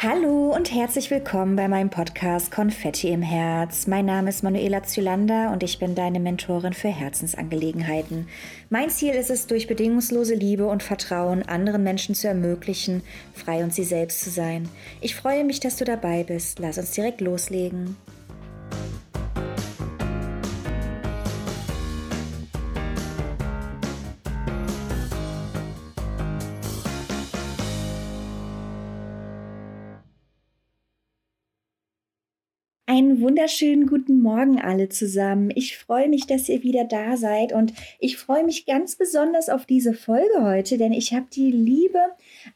Hallo und herzlich willkommen bei meinem Podcast Konfetti im Herz. Mein Name ist Manuela Zylander und ich bin deine Mentorin für Herzensangelegenheiten. Mein Ziel ist es, durch bedingungslose Liebe und Vertrauen anderen Menschen zu ermöglichen, frei und sie selbst zu sein. Ich freue mich, dass du dabei bist. Lass uns direkt loslegen. Einen wunderschönen guten Morgen alle zusammen. Ich freue mich, dass ihr wieder da seid und ich freue mich ganz besonders auf diese Folge heute, denn ich habe die liebe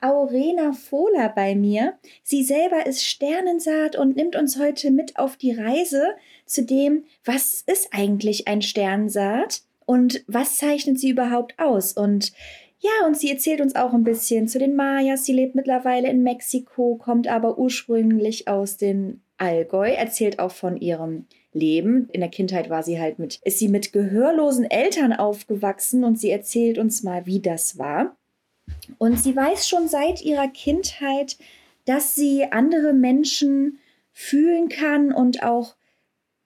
Aurena Fohler bei mir. Sie selber ist Sternensaat und nimmt uns heute mit auf die Reise zu dem, was ist eigentlich ein Sternensaat und was zeichnet sie überhaupt aus und ja, und sie erzählt uns auch ein bisschen zu den Mayas. Sie lebt mittlerweile in Mexiko, kommt aber ursprünglich aus den Allgäu, erzählt auch von ihrem Leben. In der Kindheit war sie halt mit, ist sie mit gehörlosen Eltern aufgewachsen und sie erzählt uns mal, wie das war. Und sie weiß schon seit ihrer Kindheit, dass sie andere Menschen fühlen kann und auch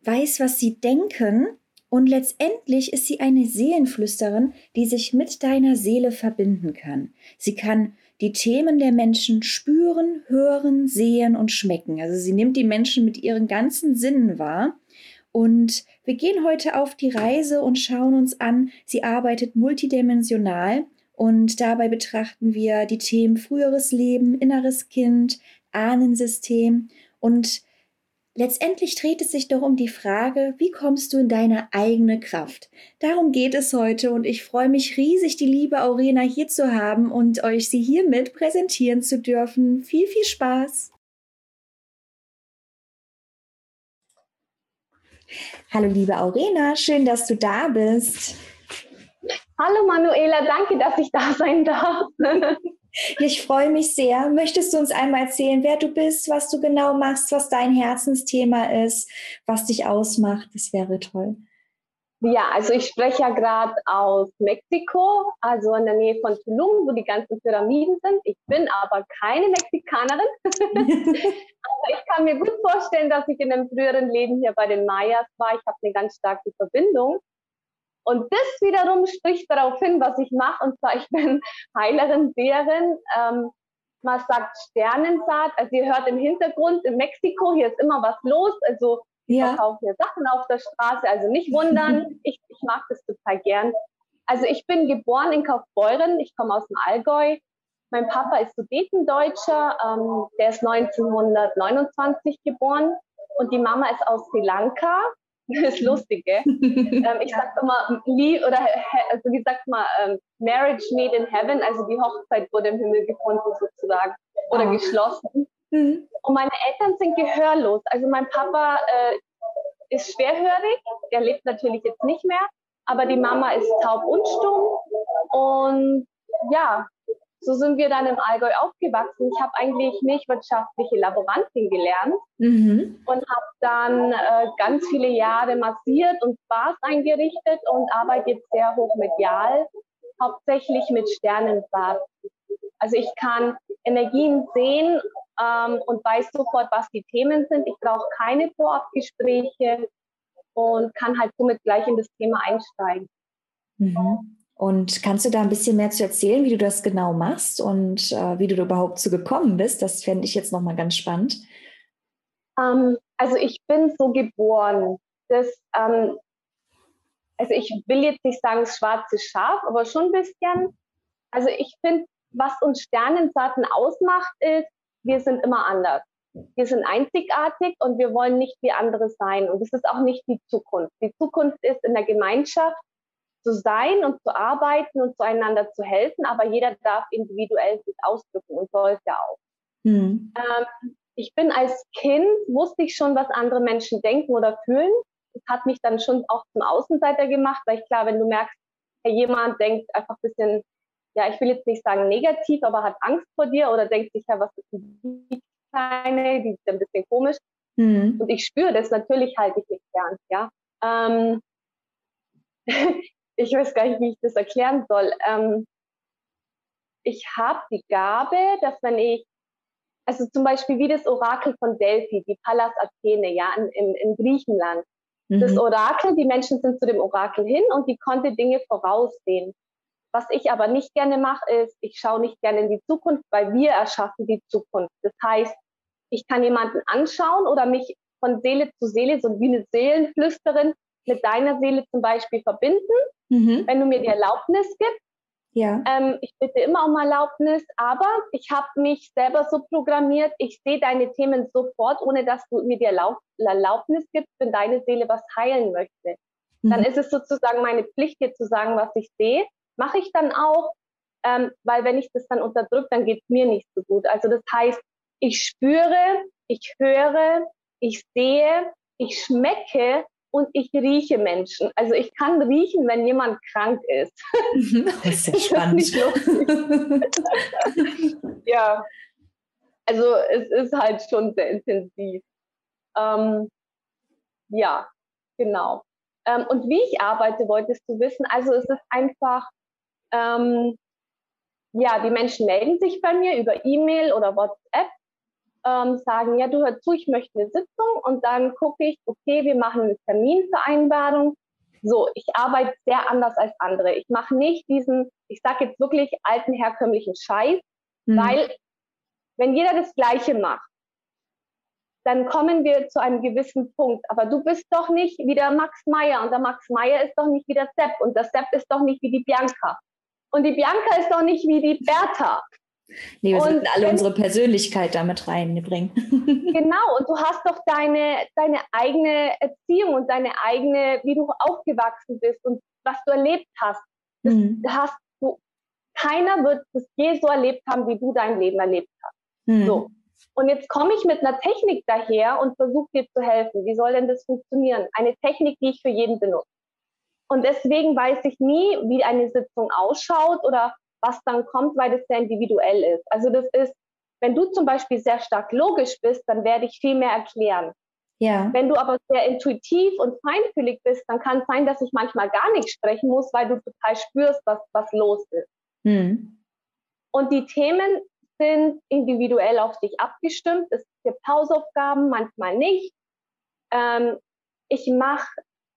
weiß, was sie denken. Und letztendlich ist sie eine Seelenflüsterin, die sich mit deiner Seele verbinden kann. Sie kann die Themen der Menschen spüren, hören, sehen und schmecken. Also sie nimmt die Menschen mit ihren ganzen Sinnen wahr. Und wir gehen heute auf die Reise und schauen uns an, sie arbeitet multidimensional und dabei betrachten wir die Themen früheres Leben, inneres Kind, Ahnensystem und Letztendlich dreht es sich doch um die Frage, wie kommst du in deine eigene Kraft? Darum geht es heute und ich freue mich riesig, die liebe Aurena hier zu haben und euch sie hiermit präsentieren zu dürfen. Viel, viel Spaß! Hallo liebe Aurena, schön, dass du da bist. Hallo Manuela, danke, dass ich da sein darf. Ich freue mich sehr. Möchtest du uns einmal erzählen, wer du bist, was du genau machst, was dein Herzensthema ist, was dich ausmacht? Das wäre toll. Ja, also ich spreche ja gerade aus Mexiko, also in der Nähe von Tulum, wo die ganzen Pyramiden sind. Ich bin aber keine Mexikanerin. aber ich kann mir gut vorstellen, dass ich in einem früheren Leben hier bei den Mayas war. Ich habe eine ganz starke Verbindung. Und das wiederum spricht darauf hin, was ich mache. Und zwar, ich bin Heilerin, Seherin. Ähm, man sagt Sternensaat. Also ihr hört im Hintergrund in Mexiko, hier ist immer was los. Also ich ja. verkaufe hier Sachen auf der Straße. Also nicht wundern, ich, ich mag das total gern. Also ich bin geboren in Kaufbeuren. Ich komme aus dem Allgäu. Mein Papa ist Sudetendeutscher. Ähm, der ist 1929 geboren. Und die Mama ist aus Sri Lanka. Das ist lustig, gell? ähm, ich sag immer, oder also wie sagt man, ähm, Marriage made in heaven, also die Hochzeit wurde im Himmel gefunden sozusagen oder oh. geschlossen. Mhm. Und meine Eltern sind gehörlos. Also mein Papa äh, ist schwerhörig, der lebt natürlich jetzt nicht mehr, aber die Mama ist taub und stumm. Und ja, so sind wir dann im Allgäu aufgewachsen. Ich habe eigentlich milchwirtschaftliche Laborantin gelernt mhm. und habe dann äh, ganz viele Jahre massiert und Spaß eingerichtet und arbeite jetzt sehr hochmedial, hauptsächlich mit Sternensaat. Also ich kann Energien sehen ähm, und weiß sofort, was die Themen sind. Ich brauche keine Vorabgespräche und kann halt somit gleich in das Thema einsteigen. Mhm. Und kannst du da ein bisschen mehr zu erzählen, wie du das genau machst und äh, wie du da überhaupt zu gekommen bist? Das fände ich jetzt nochmal ganz spannend. Ähm, also ich bin so geboren. Das, ähm, also ich will jetzt nicht sagen das schwarze Schaf, aber schon ein bisschen. Also ich finde, was uns Sternensaaten ausmacht, ist, wir sind immer anders. Wir sind einzigartig und wir wollen nicht wie andere sein. Und das ist auch nicht die Zukunft. Die Zukunft ist in der Gemeinschaft zu sein und zu arbeiten und zueinander zu helfen, aber jeder darf individuell sich ausdrücken und soll es ja auch. Mhm. Ähm, ich bin als Kind, wusste ich schon, was andere Menschen denken oder fühlen. Das hat mich dann schon auch zum Außenseiter gemacht, weil ich klar, wenn du merkst, hey, jemand denkt einfach ein bisschen, ja, ich will jetzt nicht sagen negativ, aber hat Angst vor dir oder denkt sich, ja, was ist die Kleine, die ist ein bisschen komisch. Mhm. Und ich spüre das, natürlich halte ich mich gern, ja. Ähm, ich weiß gar nicht, wie ich das erklären soll. Ähm, ich habe die Gabe, dass wenn ich also zum Beispiel wie das Orakel von Delphi, die Pallas Athene, ja, in, in, in Griechenland. Mhm. Das Orakel, die Menschen sind zu dem Orakel hin und die konnte Dinge voraussehen. Was ich aber nicht gerne mache, ist, ich schaue nicht gerne in die Zukunft, weil wir erschaffen die Zukunft. Das heißt, ich kann jemanden anschauen oder mich von Seele zu Seele, so wie eine Seelenflüsterin, mit deiner Seele zum Beispiel verbinden, mhm. wenn du mir die Erlaubnis gibst. Ja. Ähm, ich bitte immer um Erlaubnis, aber ich habe mich selber so programmiert, ich sehe deine Themen sofort, ohne dass du mir die Erlaub Erlaubnis gibst, wenn deine Seele was heilen möchte. Mhm. Dann ist es sozusagen meine Pflicht, dir zu sagen, was ich sehe. Mache ich dann auch, ähm, weil wenn ich das dann unterdrücke, dann geht es mir nicht so gut. Also das heißt, ich spüre, ich höre, ich sehe, ich schmecke und ich rieche Menschen. Also ich kann riechen, wenn jemand krank ist. Das ist sehr spannend. ja, also es ist halt schon sehr intensiv. Ähm, ja, genau. Ähm, und wie ich arbeite, wolltest du wissen. Also es ist einfach, ähm, ja, die Menschen melden sich bei mir über E-Mail oder WhatsApp ähm, sagen, ja, du hör zu, ich möchte eine Sitzung und dann gucke ich, okay, wir machen eine Terminvereinbarung. So, ich arbeite sehr anders als andere. Ich mache nicht diesen, ich sage jetzt wirklich alten herkömmlichen Scheiß, mhm. weil wenn jeder das Gleiche macht, dann kommen wir zu einem gewissen Punkt. Aber du bist doch nicht wie der Max Meyer und der Max Meyer ist doch nicht wie der Sepp und der Sepp ist doch nicht wie die Bianca. Und die Bianca ist doch nicht wie die Bertha. Nee, wir und sollten alle unsere Persönlichkeit damit reinbringen. genau, und du hast doch deine, deine eigene Erziehung und deine eigene, wie du aufgewachsen bist und was du erlebt hast. Das mhm. hast du, keiner wird das je so erlebt haben, wie du dein Leben erlebt hast. Mhm. So. Und jetzt komme ich mit einer Technik daher und versuche dir zu helfen. Wie soll denn das funktionieren? Eine Technik, die ich für jeden benutze. Und deswegen weiß ich nie, wie eine Sitzung ausschaut oder was dann kommt, weil das sehr individuell ist. Also das ist, wenn du zum Beispiel sehr stark logisch bist, dann werde ich viel mehr erklären. Ja. Wenn du aber sehr intuitiv und feinfühlig bist, dann kann es sein, dass ich manchmal gar nicht sprechen muss, weil du total spürst, was, was los ist. Mhm. Und die Themen sind individuell auf dich abgestimmt. Es gibt Hausaufgaben, manchmal nicht. Ähm, ich mache,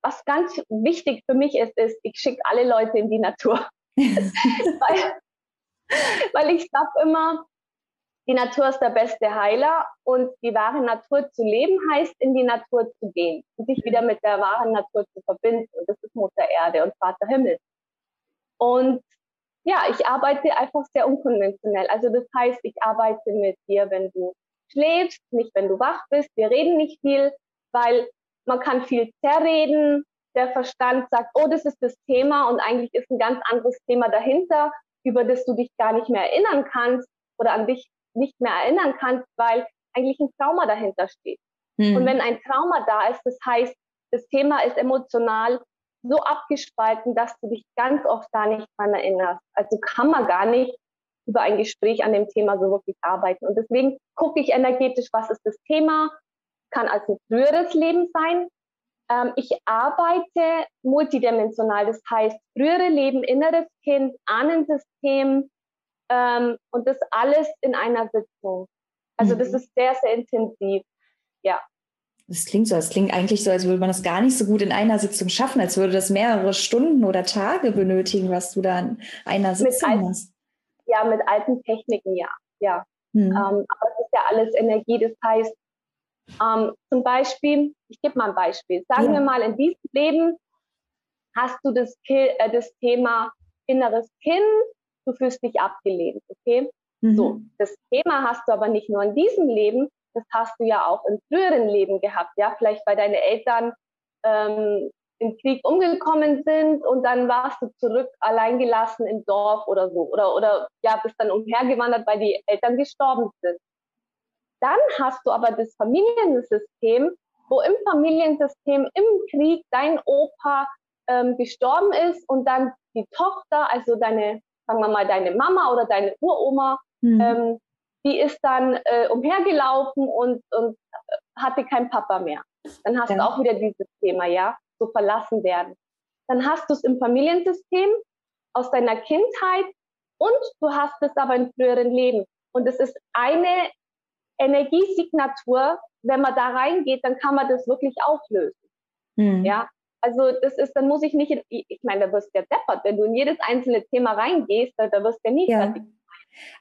was ganz wichtig für mich ist, ist, ich schicke alle Leute in die Natur. Weil, weil ich sage immer, die Natur ist der beste Heiler und die wahre Natur zu leben heißt, in die Natur zu gehen und sich wieder mit der wahren Natur zu verbinden. Und das ist Mutter Erde und Vater Himmel. Und ja, ich arbeite einfach sehr unkonventionell. Also das heißt, ich arbeite mit dir, wenn du schläfst, nicht wenn du wach bist. Wir reden nicht viel, weil man kann viel zerreden, der Verstand sagt, oh, das ist das Thema und eigentlich ist ein ganz anderes Thema dahinter, über das du dich gar nicht mehr erinnern kannst oder an dich nicht mehr erinnern kannst, weil eigentlich ein Trauma dahinter steht. Mhm. Und wenn ein Trauma da ist, das heißt, das Thema ist emotional so abgespalten, dass du dich ganz oft gar nicht dran erinnerst. Also kann man gar nicht über ein Gespräch an dem Thema so wirklich arbeiten. Und deswegen gucke ich energetisch, was ist das Thema, kann als ein früheres Leben sein, ich arbeite multidimensional, das heißt frühere Leben, inneres Kind, Ahnensystem ähm, und das alles in einer Sitzung. Also mhm. das ist sehr, sehr intensiv. Ja. Das klingt so, es klingt eigentlich so, als würde man das gar nicht so gut in einer Sitzung schaffen, als würde das mehrere Stunden oder Tage benötigen, was du da in einer Sitzung alten, hast. Ja, mit alten Techniken, ja. ja. Mhm. Ähm, aber es ist ja alles Energie. Das heißt, ähm, zum Beispiel, ich gebe mal ein Beispiel. Sagen ja. wir mal, in diesem Leben hast du das, äh, das Thema inneres Kind, du fühlst dich abgelehnt, okay? Mhm. So, das Thema hast du aber nicht nur in diesem Leben, das hast du ja auch in früheren Leben gehabt, ja? Vielleicht weil deine Eltern ähm, im Krieg umgekommen sind und dann warst du zurück alleingelassen im Dorf oder so oder oder ja bist dann umhergewandert, weil die Eltern gestorben sind. Dann hast du aber das Familiensystem, wo im Familiensystem im Krieg dein Opa ähm, gestorben ist und dann die Tochter, also deine, sagen wir mal, deine Mama oder deine Uroma, mhm. ähm, die ist dann äh, umhergelaufen und, und hatte keinen Papa mehr. Dann hast ja. du auch wieder dieses Thema, ja, so verlassen werden. Dann hast du es im Familiensystem aus deiner Kindheit und du hast es aber in früheren Leben. Und es ist eine Energiesignatur, wenn man da reingeht, dann kann man das wirklich auflösen. Mhm. Ja, also das ist, dann muss ich nicht, in, ich meine, da wirst du ja deppert, wenn du in jedes einzelne Thema reingehst, da, da wirst du ja nie ja. fertig.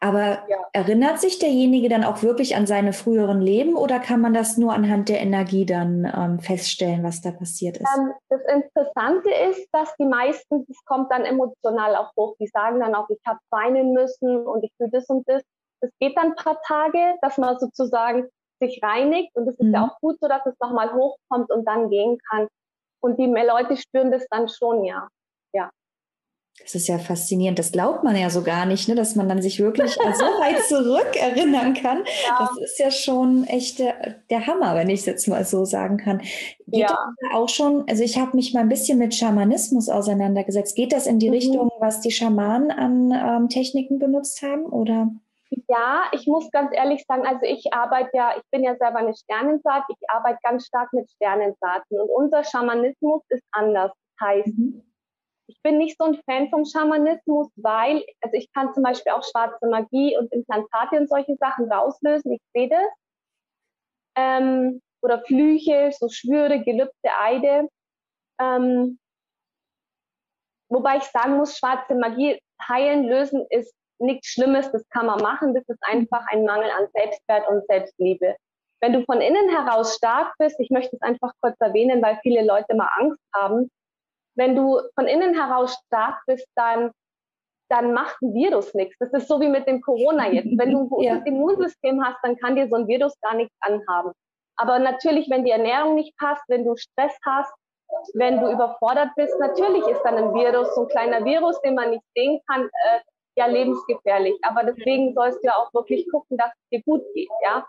Aber ja. erinnert sich derjenige dann auch wirklich an seine früheren Leben oder kann man das nur anhand der Energie dann ähm, feststellen, was da passiert ist? Ähm, das Interessante ist, dass die meisten, das kommt dann emotional auch hoch, die sagen dann auch, ich habe weinen müssen und ich fühle das und das. Das geht dann ein paar Tage, dass man sozusagen sich reinigt und es ist mhm. ja auch gut so, dass es nochmal hochkommt und dann gehen kann. Und die Leute spüren das dann schon, ja. Ja. Das ist ja faszinierend. Das glaubt man ja so gar nicht, ne? dass man dann sich wirklich so weit zurück erinnern kann. Ja. Das ist ja schon echt der, der Hammer, wenn ich es jetzt mal so sagen kann. Geht ja. das auch schon, also ich habe mich mal ein bisschen mit Schamanismus auseinandergesetzt. Geht das in die mhm. Richtung, was die Schamanen an ähm, Techniken benutzt haben? Oder? Ja, ich muss ganz ehrlich sagen, also ich arbeite ja, ich bin ja selber eine Sternensaat, ich arbeite ganz stark mit Sternensaaten und unser Schamanismus ist anders. Das heißt, mhm. ich bin nicht so ein Fan vom Schamanismus, weil, also ich kann zum Beispiel auch schwarze Magie und Implantate und solche Sachen rauslösen, ich sehe das. Ähm, oder Flüche, so Schwüre, gelübde Eide. Ähm, wobei ich sagen muss, schwarze Magie heilen, lösen ist nichts Schlimmes, das kann man machen, das ist einfach ein Mangel an Selbstwert und Selbstliebe. Wenn du von innen heraus stark bist, ich möchte es einfach kurz erwähnen, weil viele Leute mal Angst haben, wenn du von innen heraus stark bist, dann, dann macht ein Virus nichts. Das ist so wie mit dem Corona jetzt. Wenn du ein gutes ja. Immunsystem hast, dann kann dir so ein Virus gar nichts anhaben. Aber natürlich, wenn die Ernährung nicht passt, wenn du Stress hast, wenn du überfordert bist, natürlich ist dann ein Virus, so ein kleiner Virus, den man nicht sehen kann, äh, ja lebensgefährlich. Aber deswegen sollst du ja auch wirklich gucken, dass es dir gut geht, ja.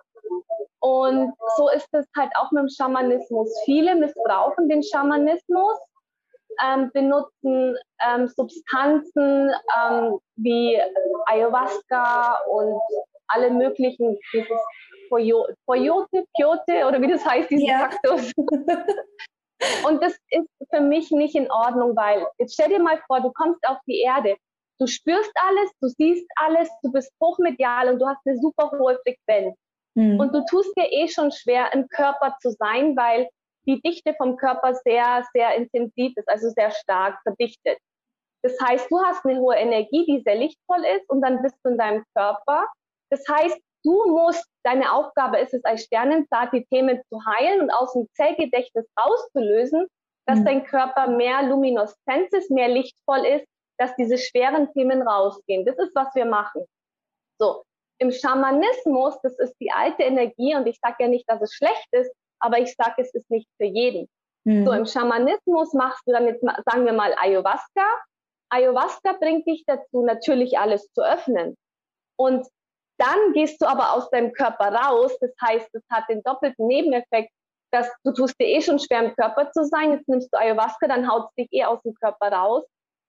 Und so ist es halt auch mit dem Schamanismus. Viele missbrauchen den Schamanismus, ähm, benutzen ähm, Substanzen ähm, wie Ayahuasca und alle möglichen, dieses Poyote, Piote oder wie das heißt, diesen ja. Kaktus. und das ist für mich nicht in Ordnung, weil jetzt stell dir mal vor, du kommst auf die Erde Du spürst alles, du siehst alles, du bist hochmedial und du hast eine super hohe Frequenz. Mhm. Und du tust dir eh schon schwer, im Körper zu sein, weil die Dichte vom Körper sehr, sehr intensiv ist, also sehr stark verdichtet. Das heißt, du hast eine hohe Energie, die sehr lichtvoll ist und dann bist du in deinem Körper. Das heißt, du musst, deine Aufgabe ist es als Sternensaat, die Themen zu heilen und aus dem Zellgedächtnis rauszulösen, dass mhm. dein Körper mehr Lumineszenz ist, mehr lichtvoll ist dass diese schweren Themen rausgehen. Das ist, was wir machen. So, im Schamanismus, das ist die alte Energie und ich sage ja nicht, dass es schlecht ist, aber ich sage, es ist nicht für jeden. Mhm. So, im Schamanismus machst du dann jetzt, sagen wir mal, Ayahuasca. Ayahuasca bringt dich dazu, natürlich alles zu öffnen. Und dann gehst du aber aus deinem Körper raus. Das heißt, es hat den doppelten Nebeneffekt, dass du tust dir eh schon schwer im Körper zu sein. Jetzt nimmst du Ayahuasca, dann haut es dich eh aus dem Körper raus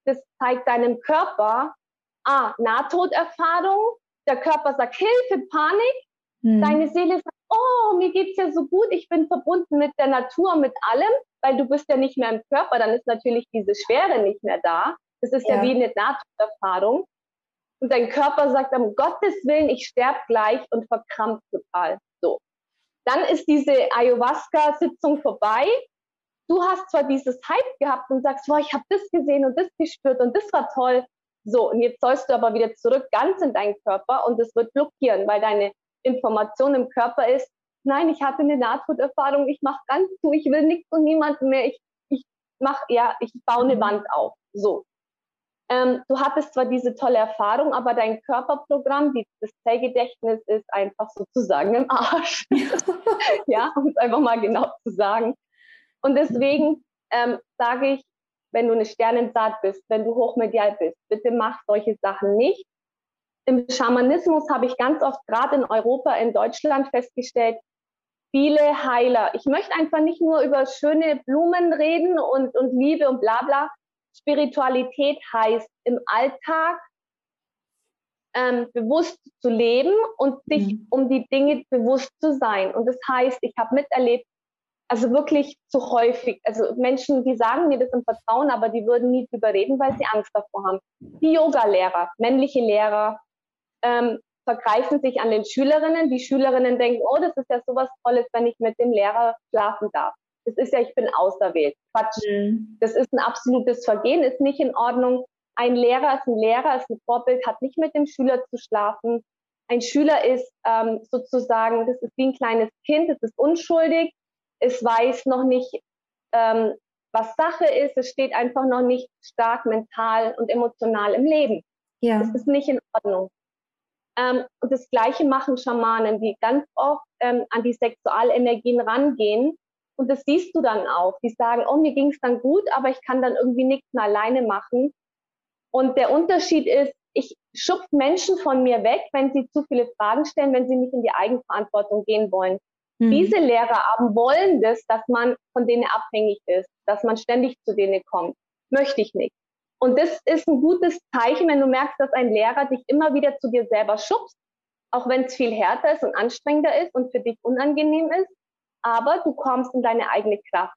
das zeigt deinem Körper, ah, Nahtoderfahrung, der Körper sagt Hilfe, Panik, hm. deine Seele sagt, oh, mir geht's ja so gut, ich bin verbunden mit der Natur, mit allem, weil du bist ja nicht mehr im Körper, dann ist natürlich diese Schwere nicht mehr da. Das ist ja, ja wie eine Nahtoderfahrung. Und dein Körper sagt, um Gottes Willen, ich sterbe gleich und verkrampft total. So. Dann ist diese Ayahuasca-Sitzung vorbei du hast zwar dieses Hype gehabt und sagst, boah, ich habe das gesehen und das gespürt und das war toll. So, und jetzt sollst du aber wieder zurück ganz in deinen Körper und es wird blockieren, weil deine Information im Körper ist, nein, ich hatte eine Nahtoderfahrung, ich mache ganz zu, ich will nichts und niemanden mehr, ich, ich mache, ja, ich baue eine mhm. Wand auf. So. Ähm, du hattest zwar diese tolle Erfahrung, aber dein Körperprogramm, die, das Zellgedächtnis ist einfach sozusagen im Arsch. ja, um es einfach mal genau zu sagen. Und deswegen ähm, sage ich, wenn du eine Sternensaat bist, wenn du hochmedial bist, bitte mach solche Sachen nicht. Im Schamanismus habe ich ganz oft gerade in Europa, in Deutschland festgestellt, viele Heiler. Ich möchte einfach nicht nur über schöne Blumen reden und, und Liebe und bla bla. Spiritualität heißt im Alltag ähm, bewusst zu leben und sich mhm. um die Dinge bewusst zu sein. Und das heißt, ich habe miterlebt, also wirklich zu häufig. Also Menschen, die sagen mir das im Vertrauen, aber die würden nie drüber reden, weil sie Angst davor haben. Die Yoga-Lehrer, männliche Lehrer, ähm, vergreifen sich an den Schülerinnen. Die Schülerinnen denken, oh, das ist ja sowas Tolles, wenn ich mit dem Lehrer schlafen darf. Das ist ja, ich bin auserwählt. Quatsch. Mhm. Das ist ein absolutes Vergehen, ist nicht in Ordnung. Ein Lehrer ist ein Lehrer, ist ein Vorbild, hat nicht mit dem Schüler zu schlafen. Ein Schüler ist ähm, sozusagen, das ist wie ein kleines Kind, es ist unschuldig, es weiß noch nicht, ähm, was Sache ist, es steht einfach noch nicht stark mental und emotional im Leben. Ja. Das ist nicht in Ordnung. Ähm, und das Gleiche machen Schamanen, die ganz oft ähm, an die Sexualenergien rangehen. Und das siehst du dann auch. Die sagen, oh, mir ging es dann gut, aber ich kann dann irgendwie nichts mehr alleine machen. Und der Unterschied ist, ich schubse Menschen von mir weg, wenn sie zu viele Fragen stellen, wenn sie nicht in die Eigenverantwortung gehen wollen. Mhm. Diese Lehrerabend wollen das, dass man von denen abhängig ist, dass man ständig zu denen kommt. Möchte ich nicht. Und das ist ein gutes Zeichen, wenn du merkst, dass ein Lehrer dich immer wieder zu dir selber schubst, auch wenn es viel härter ist und anstrengender ist und für dich unangenehm ist. Aber du kommst in deine eigene Kraft.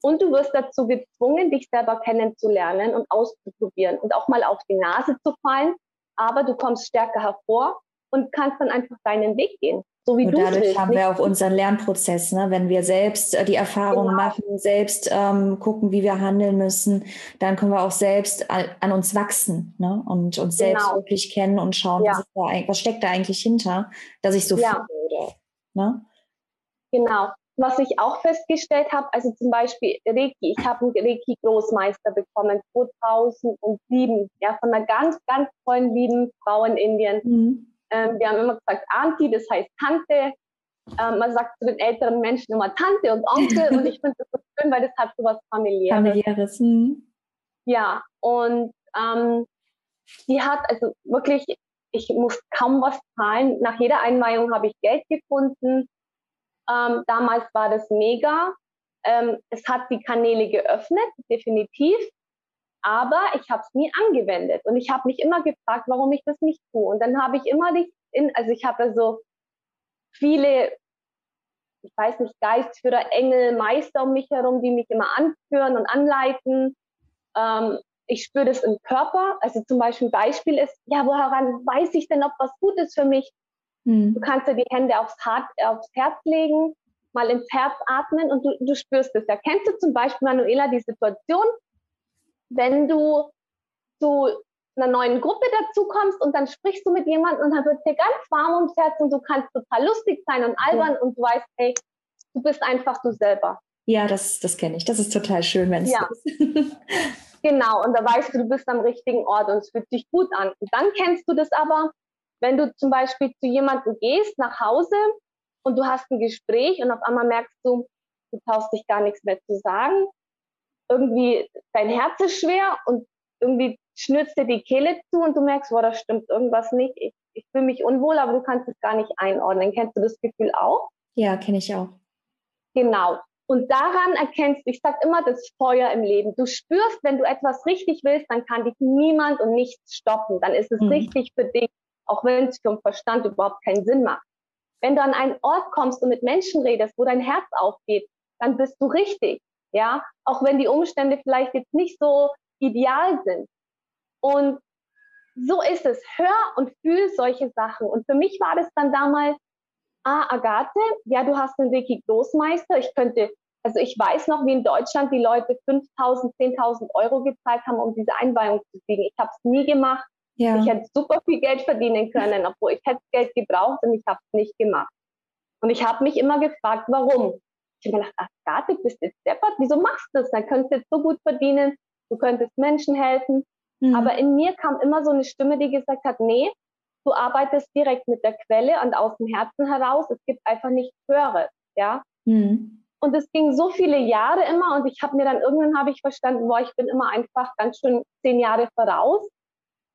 Und du wirst dazu gezwungen, dich selber kennenzulernen und auszuprobieren und auch mal auf die Nase zu fallen. Aber du kommst stärker hervor und kannst dann einfach deinen Weg gehen. So wie und dadurch willst, haben wir auch unseren Lernprozess, ne? wenn wir selbst äh, die Erfahrung genau. machen, selbst ähm, gucken, wie wir handeln müssen, dann können wir auch selbst an, an uns wachsen ne? und uns selbst genau. wirklich kennen und schauen, ja. was, da, was, steckt da eigentlich hinter, dass ich so ja. fühle. Ne? Genau. Was ich auch festgestellt habe, also zum Beispiel Reiki, ich habe einen Reiki-Großmeister bekommen 2007, ja, von einer ganz, ganz tollen, lieben Frau in Indien. Mhm ähm, wir haben immer gesagt Auntie, das heißt Tante. Ähm, man sagt zu den älteren Menschen immer Tante und Onkel und ich finde das so schön, weil das hat so was Familiäres. Familiäres. Hm. Ja, und ähm, die hat also wirklich, ich muss kaum was zahlen. Nach jeder Einweihung habe ich Geld gefunden. Ähm, damals war das mega. Ähm, es hat die Kanäle geöffnet, definitiv aber ich habe es nie angewendet und ich habe mich immer gefragt, warum ich das nicht tue. Und dann habe ich immer nicht in, also ich habe so viele, ich weiß nicht, Geistführer, Engel, Meister um mich herum, die mich immer anführen und anleiten. Ähm, ich spüre das im Körper. Also zum Beispiel ein Beispiel ist, ja, woran weiß ich denn, ob was gut ist für mich? Hm. Du kannst dir die Hände aufs, Hart, aufs Herz legen, mal ins Herz atmen und du, du spürst es. Ja, kennst du zum Beispiel, Manuela, die Situation, wenn du zu einer neuen Gruppe dazukommst und dann sprichst du mit jemandem und dann wird dir ganz warm ums Herz und du kannst total lustig sein und albern ja. und du weißt, hey, du bist einfach du selber. Ja, das, das kenne ich. Das ist total schön, wenn es ja. ist. genau, und da weißt du, du bist am richtigen Ort und es fühlt sich gut an. Und dann kennst du das aber, wenn du zum Beispiel zu jemandem gehst nach Hause und du hast ein Gespräch und auf einmal merkst du, du traust dich gar nichts mehr zu sagen irgendwie dein Herz ist schwer und irgendwie schnürst dir die Kehle zu und du merkst, boah, da stimmt irgendwas nicht. Ich, ich fühle mich unwohl, aber du kannst es gar nicht einordnen. Kennst du das Gefühl auch? Ja, kenne ich auch. Genau. Und daran erkennst du, ich sage immer, das Feuer im Leben. Du spürst, wenn du etwas richtig willst, dann kann dich niemand und nichts stoppen. Dann ist es mhm. richtig für dich, auch wenn es vom Verstand überhaupt keinen Sinn macht. Wenn du an einen Ort kommst und mit Menschen redest, wo dein Herz aufgeht, dann bist du richtig ja, auch wenn die Umstände vielleicht jetzt nicht so ideal sind. Und so ist es. Hör und fühl solche Sachen. Und für mich war das dann damals, ah, Agathe, ja, du hast einen Reiki Großmeister. Ich könnte, also ich weiß noch, wie in Deutschland die Leute 5.000, 10.000 Euro gezahlt haben, um diese Einweihung zu kriegen. Ich habe es nie gemacht. Ja. Ich hätte super viel Geld verdienen können, obwohl ich hätte Geld gebraucht und ich habe es nicht gemacht. Und ich habe mich immer gefragt, warum. Ich habe mir gedacht, Agathe, bist du jetzt deppert? Wieso machst du das? Dann könntest du jetzt so gut verdienen, du könntest Menschen helfen. Mhm. Aber in mir kam immer so eine Stimme, die gesagt hat, nee, du arbeitest direkt mit der Quelle und aus dem Herzen heraus. Es gibt einfach nichts Höheres, ja. Mhm. Und es ging so viele Jahre immer und ich habe mir dann irgendwann habe ich verstanden, boah, ich bin immer einfach ganz schön zehn Jahre voraus.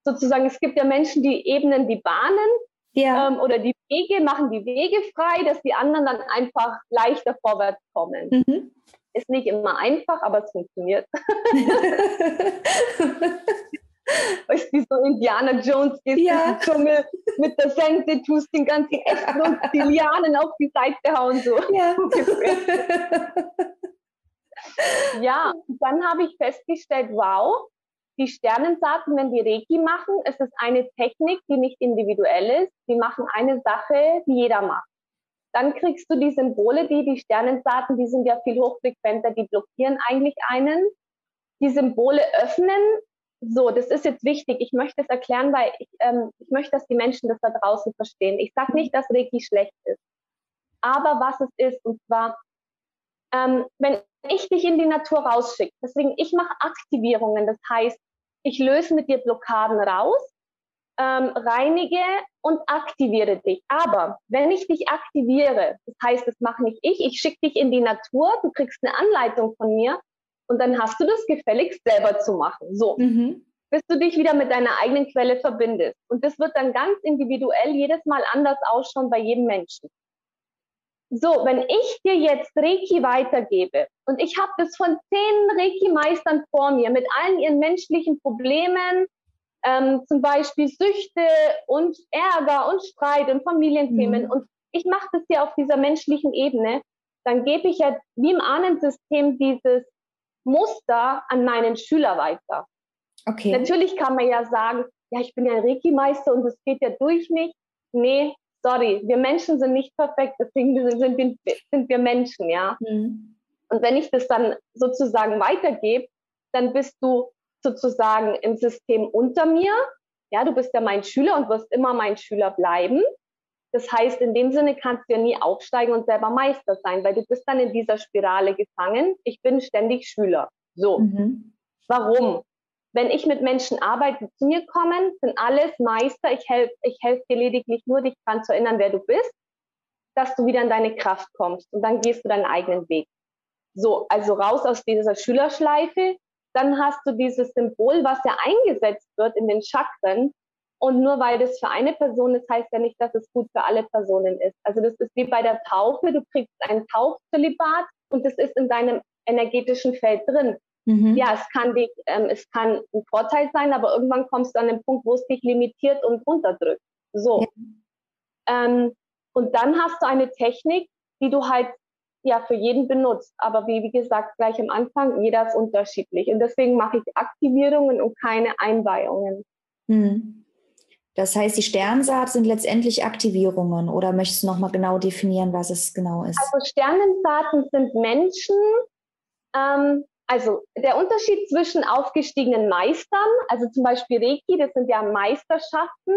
Sozusagen, es gibt ja Menschen, die ebnen die Bahnen ja. ähm, oder die Wege, machen die Wege frei, dass die anderen dann einfach leichter vorwärts kommen. Mhm. Ist nicht immer einfach, aber es funktioniert. weißt du, wie so Indiana Jones ist ja. in Dschungel mit der Sense, tust den ganzen Ästen und die Lianen auf die Seite hauen. So. Ja, ja dann habe ich festgestellt, wow, die Sternensaaten, wenn die Reiki machen, ist es eine Technik, die nicht individuell ist. Die machen eine Sache, die jeder macht. Dann kriegst du die Symbole, die die Sternensaaten, die sind ja viel hochfrequenter, die blockieren eigentlich einen. Die Symbole öffnen. So, das ist jetzt wichtig. Ich möchte es erklären, weil ich, ähm, ich möchte, dass die Menschen das da draußen verstehen. Ich sage nicht, dass Reiki schlecht ist. Aber was es ist, und zwar, ähm, wenn ich dich in die Natur rausschicke, deswegen, ich mache Aktivierungen, das heißt, ich löse mit dir Blockaden raus, ähm, reinige und aktiviere dich. Aber wenn ich dich aktiviere, das heißt, das mache nicht ich, ich schicke dich in die Natur, du kriegst eine Anleitung von mir und dann hast du das gefälligst selber zu machen. So. Mhm. Bis du dich wieder mit deiner eigenen Quelle verbindest. Und das wird dann ganz individuell jedes Mal anders ausschauen bei jedem Menschen. So, wenn ich dir jetzt Reiki weitergebe und ich habe das von zehn Reiki-Meistern vor mir mit allen ihren menschlichen Problemen, ähm, zum Beispiel Süchte und Ärger und Streit und Familienthemen mhm. und ich mache das hier auf dieser menschlichen Ebene, dann gebe ich ja wie im Ahnensystem dieses Muster an meinen Schüler weiter. Okay. Natürlich kann man ja sagen, ja, ich bin ja ein Reiki-Meister und es geht ja durch mich. Nee, sorry, wir Menschen sind nicht perfekt, deswegen sind wir, sind wir Menschen, ja. Mhm. Und wenn ich das dann sozusagen weitergebe, dann bist du sozusagen im System unter mir. Ja, du bist ja mein Schüler und wirst immer mein Schüler bleiben. Das heißt, in dem Sinne kannst du ja nie aufsteigen und selber Meister sein, weil du bist dann in dieser Spirale gefangen. Ich bin ständig Schüler. So. Mhm. Warum? Wenn ich mit Menschen arbeite, die zu mir kommen, sind alles Meister. Ich helfe ich helf dir lediglich nur, dich daran zu erinnern, wer du bist, dass du wieder in deine Kraft kommst und dann gehst du deinen eigenen Weg. So, also raus aus dieser Schülerschleife. Dann hast du dieses Symbol, was ja eingesetzt wird in den Chakren. Und nur weil das für eine Person ist, heißt ja nicht, dass es gut für alle Personen ist. Also das ist wie bei der Taufe. Du kriegst ein Taufzölibat und das ist in deinem energetischen Feld drin. Mhm. Ja, es kann, dich, ähm, es kann ein Vorteil sein, aber irgendwann kommst du an den Punkt, wo es dich limitiert und runterdrückt. So. Ja. Ähm, und dann hast du eine Technik, die du halt ja für jeden benutzt. Aber wie, wie gesagt, gleich am Anfang, jeder ist unterschiedlich. Und deswegen mache ich Aktivierungen und keine Einweihungen. Mhm. Das heißt, die Sternsaat sind letztendlich Aktivierungen oder möchtest du nochmal genau definieren, was es genau ist? Also Sternensaaten sind Menschen, ähm, also der Unterschied zwischen aufgestiegenen Meistern, also zum Beispiel Reiki, das sind ja Meisterschaften.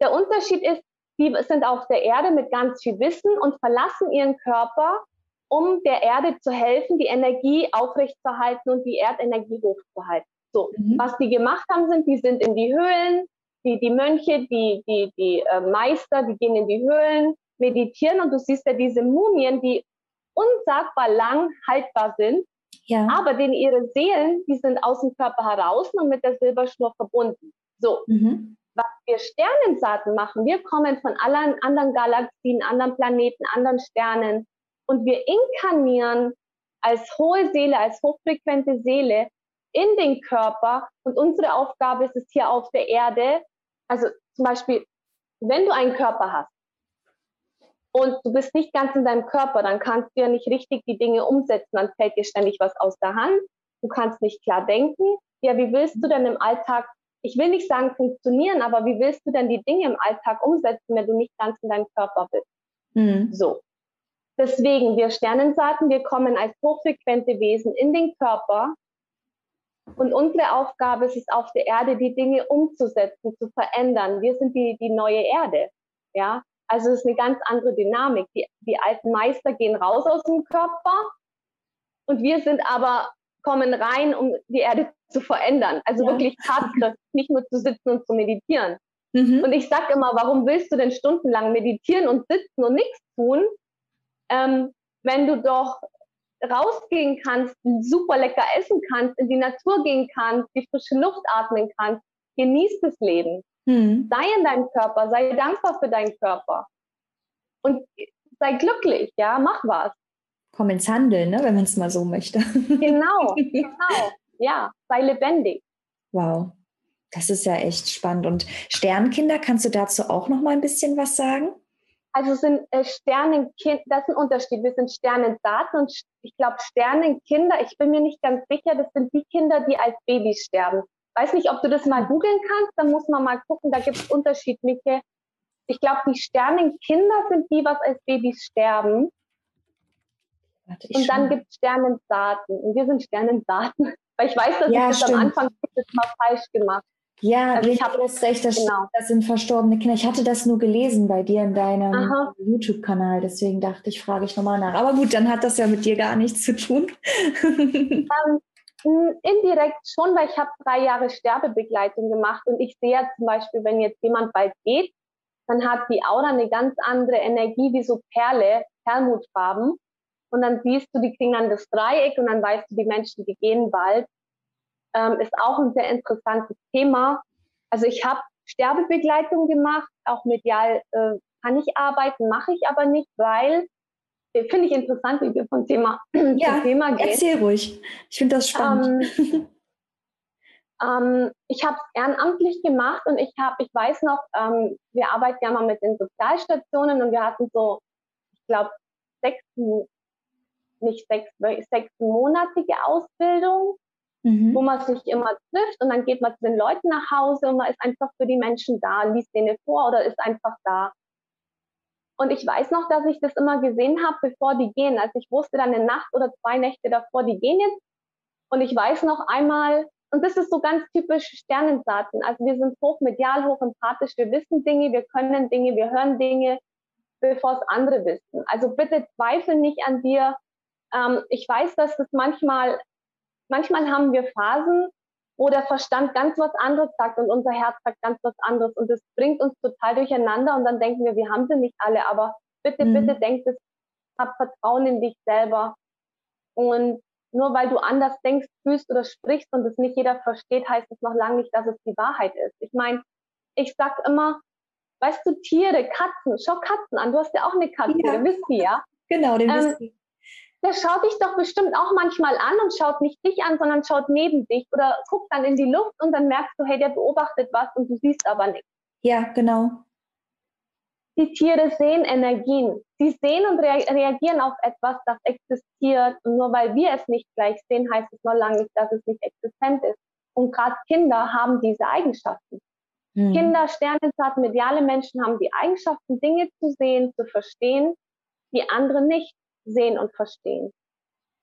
Der Unterschied ist, die sind auf der Erde mit ganz viel Wissen und verlassen ihren Körper, um der Erde zu helfen, die Energie aufrechtzuerhalten und die Erdenergie hochzuhalten. So, mhm. was die gemacht haben, sind, die sind in die Höhlen, die, die Mönche, die, die, die äh, Meister, die gehen in die Höhlen, meditieren und du siehst ja diese Mumien, die unsagbar lang haltbar sind ja. Aber denn ihre Seelen, die sind aus dem Körper heraus und mit der Silberschnur verbunden. So. Mhm. Was wir Sternensaaten machen, wir kommen von allen anderen Galaxien, anderen Planeten, anderen Sternen und wir inkarnieren als hohe Seele, als hochfrequente Seele in den Körper und unsere Aufgabe ist es hier auf der Erde, also zum Beispiel, wenn du einen Körper hast, und du bist nicht ganz in deinem Körper, dann kannst du ja nicht richtig die Dinge umsetzen, dann fällt dir ständig was aus der Hand, du kannst nicht klar denken. Ja, wie willst du denn im Alltag, ich will nicht sagen funktionieren, aber wie willst du denn die Dinge im Alltag umsetzen, wenn du nicht ganz in deinem Körper bist? Mhm. So. Deswegen, wir Sternensaaten, wir kommen als hochfrequente Wesen in den Körper und unsere Aufgabe ist es auf der Erde, die Dinge umzusetzen, zu verändern. Wir sind die, die neue Erde. Ja, also es ist eine ganz andere Dynamik. Die, die alten Meister gehen raus aus dem Körper und wir sind aber, kommen rein, um die Erde zu verändern. Also ja. wirklich Tatkräfte, nicht nur zu sitzen und zu meditieren. Mhm. Und ich sage immer, warum willst du denn stundenlang meditieren und sitzen und nichts tun, ähm, wenn du doch rausgehen kannst, super lecker essen kannst, in die Natur gehen kannst, die frische Luft atmen kannst, genießt das Leben. Hm. Sei in deinem Körper, sei dankbar für deinen Körper. Und sei glücklich, ja, mach was. Komm ins Handeln, ne, wenn man es mal so möchte. Genau, genau. Ja, sei lebendig. Wow. Das ist ja echt spannend. Und Sternkinder, kannst du dazu auch noch mal ein bisschen was sagen? Also sind äh, Sternenkinder, das ist ein Unterschied. Wir sind Sternendaten und ich glaube Sternenkinder, ich bin mir nicht ganz sicher, das sind die Kinder, die als Babys sterben. Weiß nicht, ob du das mal googeln kannst, dann muss man mal gucken, da gibt es unterschiedliche. Ich glaube, die Sternenkinder sind die, was als Babys sterben. Warte, und dann gibt es Sternendaten. Und wir sind Sternendaten. Weil ich weiß, dass ja, ich das am Anfang das mal falsch gemacht ja, also ich habe das recht, das, genau. das sind verstorbene Kinder. Ich hatte das nur gelesen bei dir in deinem YouTube-Kanal, deswegen dachte ich, frage ich nochmal nach. Aber gut, dann hat das ja mit dir gar nichts zu tun. Ähm, indirekt schon, weil ich habe drei Jahre Sterbebegleitung gemacht und ich sehe ja zum Beispiel, wenn jetzt jemand bald geht, dann hat die Aura eine ganz andere Energie, wie so Perle, Perlmutfarben. Und dann siehst du, die kriegen dann das Dreieck und dann weißt du, die Menschen, die gehen bald ähm, ist auch ein sehr interessantes Thema. Also ich habe Sterbebegleitung gemacht, auch medial äh, kann ich arbeiten, mache ich aber nicht, weil finde ich interessant, wie wir vom Thema ja, Thema gehen. Erzähl ruhig. Ich finde das spannend. Ähm, ähm, ich habe es ehrenamtlich gemacht und ich habe, ich weiß noch, ähm, wir arbeiten ja mal mit den Sozialstationen und wir hatten so, ich glaube, sechs, nicht sechs, sechs monatige Ausbildung mhm. wo man sich immer trifft und dann geht man zu den Leuten nach Hause und man ist einfach für die Menschen da, liest denen vor oder ist einfach da. Und ich weiß noch, dass ich das immer gesehen habe, bevor die gehen. Also ich wusste dann eine Nacht oder zwei Nächte davor, die gehen jetzt. Und ich weiß noch einmal, und das ist so ganz typisch Sternensaaten. Also wir sind hochmedial, hochempathisch, wir wissen Dinge, wir können Dinge, wir hören Dinge, bevor es andere wissen. Also bitte zweifel nicht an dir. Ähm, ich weiß, dass das manchmal manchmal haben wir Phasen, wo der Verstand ganz was anderes sagt und unser Herz sagt ganz was anderes und das bringt uns total durcheinander und dann denken wir, wir haben sie nicht alle, aber bitte, mhm. bitte denk es, hab Vertrauen in dich selber und nur weil du anders denkst, fühlst oder sprichst und es nicht jeder versteht, heißt es noch lange nicht, dass es die Wahrheit ist. Ich meine, ich sag immer, weißt du, Tiere, Katzen, schau Katzen an, du hast ja auch eine Katze, ja. wisst ihr, ja? Genau, den ähm, wisst ihr der schaut dich doch bestimmt auch manchmal an und schaut nicht dich an, sondern schaut neben dich oder guckt dann in die Luft und dann merkst du, hey, der beobachtet was und du siehst aber nichts. Ja, genau. Die Tiere sehen Energien. Sie sehen und rea reagieren auf etwas, das existiert. Und nur weil wir es nicht gleich sehen, heißt es noch lange nicht, dass es nicht existent ist. Und gerade Kinder haben diese Eigenschaften. Hm. Kinder, Sternenzarten, mediale Menschen haben die Eigenschaften, Dinge zu sehen, zu verstehen, die andere nicht sehen und verstehen.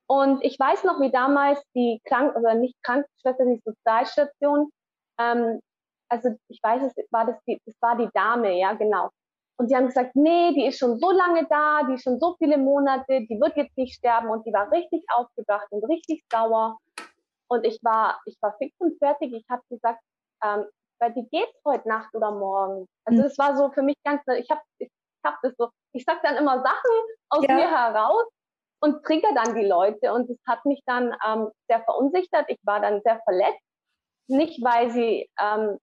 Und ich weiß noch, wie damals die Krank oder nicht Krankenschwester, die Sozialstation, ähm, also ich weiß es, war das die, das war die Dame, ja genau. Und die haben gesagt, nee, die ist schon so lange da, die ist schon so viele Monate, die wird jetzt nicht sterben. Und die war richtig aufgebracht und richtig sauer. Und ich war, ich war fix und fertig. Ich habe gesagt, ähm, weil die geht heute Nacht oder morgen. Also es mhm. war so für mich ganz, ich habe ich hab das so, ich sag dann immer Sachen aus ja. mir heraus und trigger dann die Leute. Und es hat mich dann ähm, sehr verunsichert. Ich war dann sehr verletzt. Nicht, weil sie, ähm,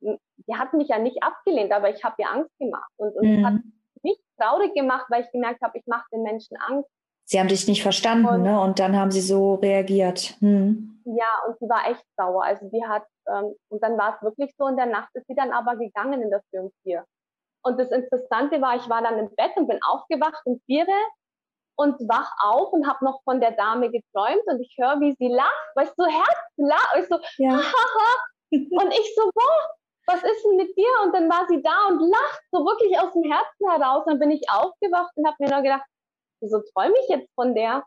die hat mich ja nicht abgelehnt, aber ich habe ihr Angst gemacht. Und, und mhm. es hat mich traurig gemacht, weil ich gemerkt habe, ich mache den Menschen Angst. Sie haben dich nicht verstanden, und, ne? Und dann haben sie so reagiert. Hm. Ja, und sie war echt sauer. Also die hat, ähm, und dann war es wirklich so, in der Nacht ist sie dann aber gegangen in der Film 4. Und das Interessante war, ich war dann im Bett und bin aufgewacht um vier und wach auf und habe noch von der Dame geträumt und ich höre, wie sie lacht, weißt du, so Herz lacht, ich so, ja. und ich so, boah, was ist denn mit dir? Und dann war sie da und lacht so wirklich aus dem Herzen heraus. Und dann bin ich aufgewacht und habe mir nur gedacht, wieso träume ich jetzt von der?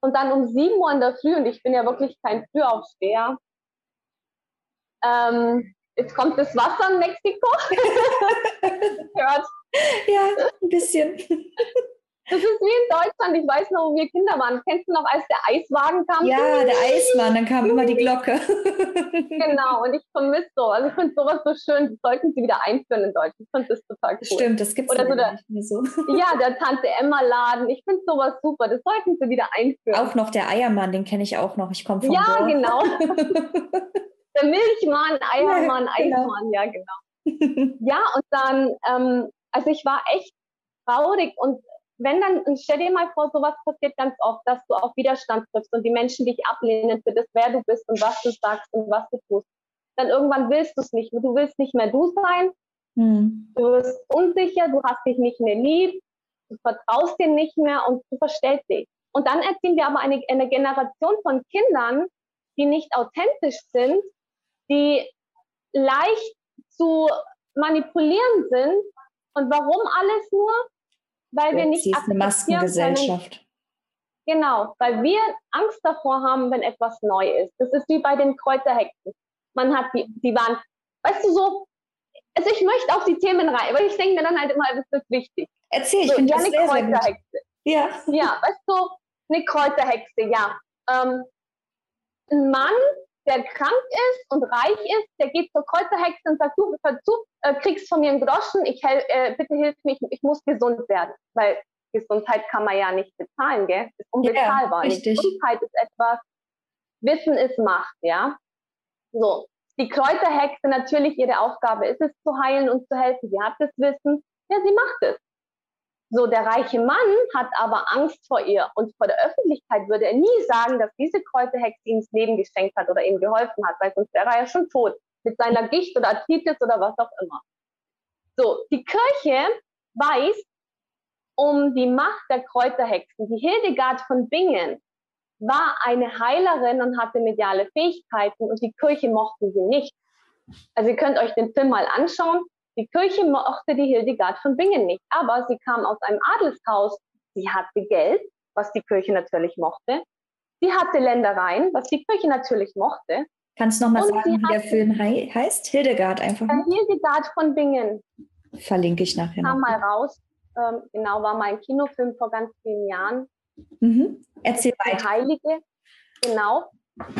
Und dann um sieben Uhr in der Früh, und ich bin ja wirklich kein Frühaufsteher, ähm, Jetzt kommt das Wasser in Mexiko. Hört. Ja, ein bisschen. Das ist wie in Deutschland. Ich weiß noch, wo wir Kinder waren. Kennst du noch, als der Eiswagen kam? Ja, der Eismann, dann kam immer die Glocke. genau, und ich vermisse so. Also ich finde sowas so schön. Das sollten sie wieder einführen in Deutschland. Ich finde das total cool. Stimmt, das gibt es so nicht mehr so. Ja, der Tante Emma Laden. Ich finde sowas super. Das sollten sie wieder einführen. Auch noch der Eiermann, den kenne ich auch noch. Ich komme vom Ja, Dorf. genau. Der Milchmann, Eiermann, genau. Eismann, ja, genau. ja, und dann, ähm, also ich war echt traurig und wenn dann, stell dir mal vor, sowas passiert ganz oft, dass du auf Widerstand triffst und die Menschen dich ablehnen für das, wer du bist und was du sagst und was du tust. Dann irgendwann willst du es nicht mehr. Du willst nicht mehr du sein Hm. Du wirst unsicher, du hast dich nicht mehr lieb, du vertraust dir nicht mehr und du verstellst dich. Und dann erziehen wir aber eine, eine Generation von Kindern, die nicht authentisch sind, die leicht zu manipulieren sind. Und warum alles nur? Weil wir nicht Sie ist eine Maskengesellschaft. Können. Genau, weil wir Angst davor haben, wenn etwas neu ist. Das ist wie bei den Kräuterhexen. Man hat die, die waren, weißt du so, also ich möchte auf die Themen rein, weil ich denke mir dann halt immer, das ist wichtig. Erzähl, ich so, finde ja, das eine sehr, Kräuterhexe. Sehr ja. Ja, weißt du, eine Kräuterhexe, ja. Ähm, ein Mann, der krank ist und reich ist, der geht zur Kräuterhexe und sagt, du, du äh, kriegst von mir einen Groschen, ich hel äh, bitte hilf mir, ich, muss gesund werden. Weil Gesundheit kann man ja nicht bezahlen, gell? Ist unbezahlbar. Ja, Gesundheit ist etwas, Wissen ist Macht, ja? So. Die Kräuterhexe, natürlich ihre Aufgabe ist es zu heilen und zu helfen. Sie hat das Wissen. Ja, sie macht es. So, der reiche Mann hat aber Angst vor ihr und vor der Öffentlichkeit würde er nie sagen, dass diese Kräuterhexe ihm das Leben geschenkt hat oder ihm geholfen hat, weil sonst wäre er ja schon tot mit seiner Gicht oder Arthritis oder was auch immer. So, die Kirche weiß um die Macht der Kräuterhexen. Die Hildegard von Bingen war eine Heilerin und hatte mediale Fähigkeiten und die Kirche mochte sie nicht. Also ihr könnt euch den Film mal anschauen. Die Kirche mochte die Hildegard von Bingen nicht, aber sie kam aus einem Adelshaus. Sie hatte Geld, was die Kirche natürlich mochte. Sie hatte Ländereien, was die Kirche natürlich mochte. Kannst du nochmal sagen, wie der Film hei heißt? Hildegard einfach. Äh, Hildegard von Bingen. Verlinke ich nachher. Kam noch. mal raus. Ähm, genau, war mein Kinofilm vor ganz vielen Jahren. Mhm. Erzähl weiter. Die Heilige, genau.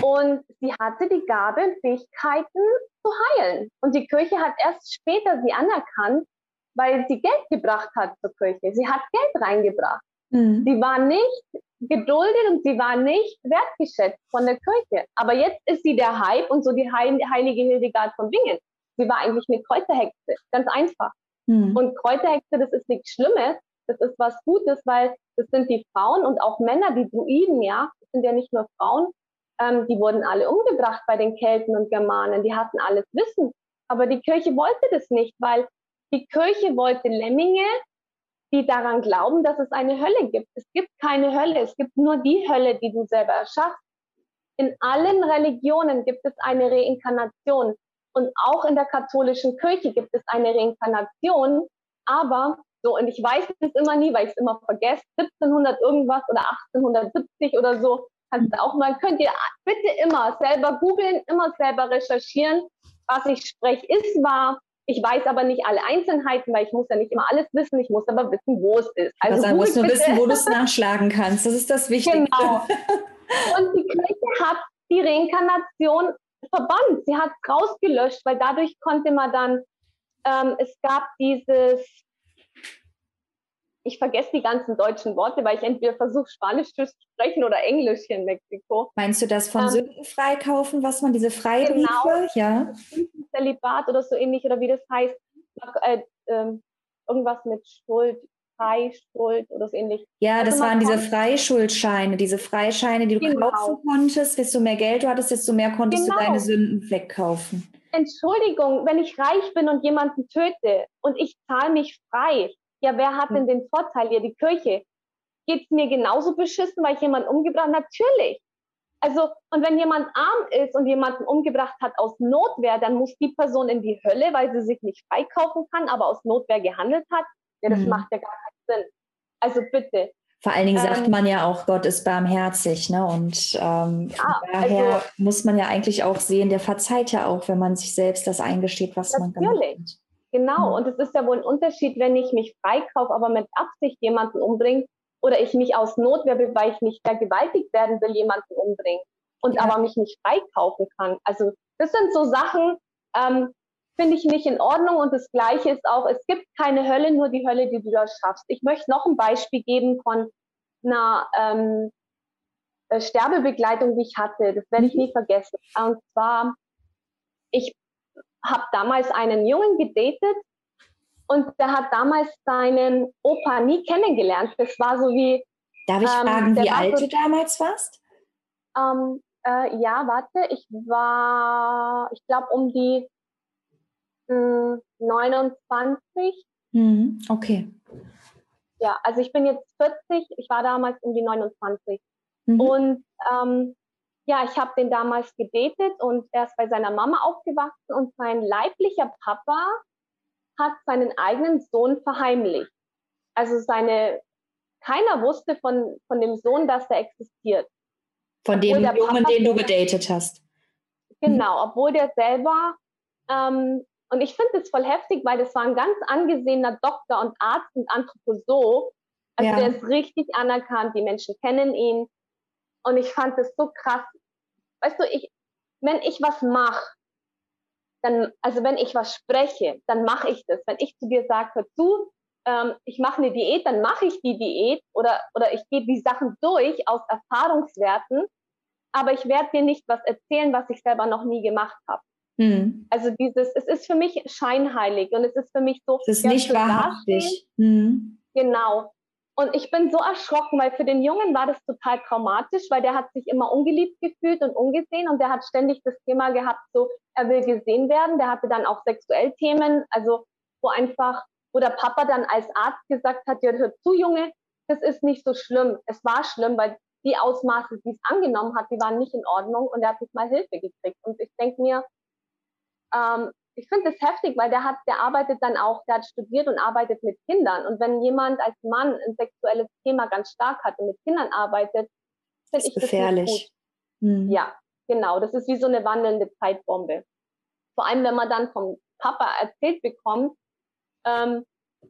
Und sie hatte die Gabe, Fähigkeiten zu heilen. Und die Kirche hat erst später sie anerkannt, weil sie Geld gebracht hat zur Kirche. Sie hat Geld reingebracht. Mhm. Sie war nicht geduldet und sie war nicht wertgeschätzt von der Kirche. Aber jetzt ist sie der Hype und so die heilige Hildegard von Bingen. Sie war eigentlich eine Kräuterhexe, ganz einfach. Mhm. Und Kräuterhexe, das ist nichts Schlimmes, das ist was Gutes, weil das sind die Frauen und auch Männer, die Druiden, ja, das sind ja nicht nur Frauen, ähm, die wurden alle umgebracht bei den Kelten und Germanen, die hatten alles Wissen. Aber die Kirche wollte das nicht, weil die Kirche wollte Lemminge, die daran glauben, dass es eine Hölle gibt. Es gibt keine Hölle, es gibt nur die Hölle, die du selber erschaffst. In allen Religionen gibt es eine Reinkarnation und auch in der katholischen Kirche gibt es eine Reinkarnation, aber so, und ich weiß es immer nie, weil ich es immer vergesse, 1700 irgendwas oder 1870 oder so, kannst auch mal, könnt ihr bitte immer selber googeln, immer selber recherchieren, was ich spreche, ist wahr. Ich weiß aber nicht alle Einzelheiten, weil ich muss ja nicht immer alles wissen, ich muss aber wissen, wo es ist. Also du musst nur wissen, wo du es nachschlagen kannst. Das ist das Wichtigste. Genau. Und die Kirche hat die Reinkarnation verbannt. Sie hat es rausgelöscht, weil dadurch konnte man dann, ähm, es gab dieses, ich vergesse die ganzen deutschen Worte, weil ich entweder versuche, Spanisch zu sprechen oder Englisch hier in Mexiko. Meinst du das von ähm, Sünden freikaufen, was man diese Freibriefe? Genau, ja. Zelibat oder so ähnlich, oder wie das heißt. Äh, äh, irgendwas mit Schuld, Freischuld oder so ähnlich. Ja, also das waren diese Freischuldscheine, diese Freischeine, die du genau. kaufen konntest. Desto mehr Geld du hattest, desto mehr konntest genau. du deine Sünden wegkaufen. Entschuldigung, wenn ich reich bin und jemanden töte und ich zahle mich frei, ja, wer hat hm. denn den Vorteil hier? Die Kirche. Geht es mir genauso beschissen, weil ich jemanden umgebracht habe? Natürlich. Also, und wenn jemand arm ist und jemanden umgebracht hat aus Notwehr, dann muss die Person in die Hölle, weil sie sich nicht freikaufen kann, aber aus Notwehr gehandelt hat. Ja, das mhm. macht ja gar keinen Sinn. Also bitte. Vor allen Dingen ähm, sagt man ja auch, Gott ist barmherzig, ne? Und ähm, ja, daher also, muss man ja eigentlich auch sehen, der verzeiht ja auch, wenn man sich selbst das eingesteht, was natürlich. man gemacht hat. Genau, mhm. und es ist ja wohl ein Unterschied, wenn ich mich freikaufe, aber mit Absicht jemanden umbringe, oder ich mich aus Notwehr, weil ich nicht vergewaltigt werden will, jemanden umbringen und ja. aber mich nicht freikaufen kann. Also das sind so Sachen, ähm, finde ich nicht in Ordnung. Und das Gleiche ist auch, es gibt keine Hölle, nur die Hölle, die du da schaffst. Ich möchte noch ein Beispiel geben von einer ähm, äh, Sterbebegleitung, die ich hatte. Das werde ich nie vergessen. Und zwar, ich habe damals einen Jungen gedatet und der hat damals seinen Opa nie kennengelernt. Das war so wie. Darf ich ähm, fragen, wie alt so, du damals warst? Ähm, äh, ja, warte, ich war, ich glaube, um die 29. Mhm. Okay. Ja, also ich bin jetzt 40, ich war damals um die 29. Mhm. Und ähm, ja, ich habe den damals gedatet und er ist bei seiner Mama aufgewachsen und sein leiblicher Papa hat seinen eigenen Sohn verheimlicht. Also seine, keiner wusste von, von dem Sohn, dass er existiert. Von dem Jungen, den du gedatet hast. Genau, obwohl der selber, ähm, und ich finde das voll heftig, weil das war ein ganz angesehener Doktor und Arzt und Anthroposoph. Also ja. der ist richtig anerkannt, die Menschen kennen ihn. Und ich fand das so krass. Weißt du, ich, wenn ich was mache, dann, also wenn ich was spreche, dann mache ich das. Wenn ich zu dir sage, hör zu, ähm, ich mache eine Diät, dann mache ich die Diät oder, oder ich gehe die Sachen durch aus Erfahrungswerten, aber ich werde dir nicht was erzählen, was ich selber noch nie gemacht habe. Hm. Also dieses, es ist für mich scheinheilig und es ist für mich so. Es ist nicht wahrhaftig. Hm. Genau. Und ich bin so erschrocken, weil für den Jungen war das total traumatisch, weil der hat sich immer ungeliebt gefühlt und ungesehen und der hat ständig das Thema gehabt, so er will gesehen werden. Der hatte dann auch sexuell Themen, also wo einfach, wo der Papa dann als Arzt gesagt hat, ja, hör zu, Junge, das ist nicht so schlimm. Es war schlimm, weil die Ausmaße, die es angenommen hat, die waren nicht in Ordnung und er hat nicht mal Hilfe gekriegt. Und ich denke mir, ähm, ich finde das heftig, weil der hat, der arbeitet dann auch, der hat studiert und arbeitet mit Kindern. Und wenn jemand als Mann ein sexuelles Thema ganz stark hat und mit Kindern arbeitet, finde ich gefährlich. das nicht gut. Mhm. Ja, genau. Das ist wie so eine wandelnde Zeitbombe. Vor allem, wenn man dann vom Papa erzählt bekommt, ähm,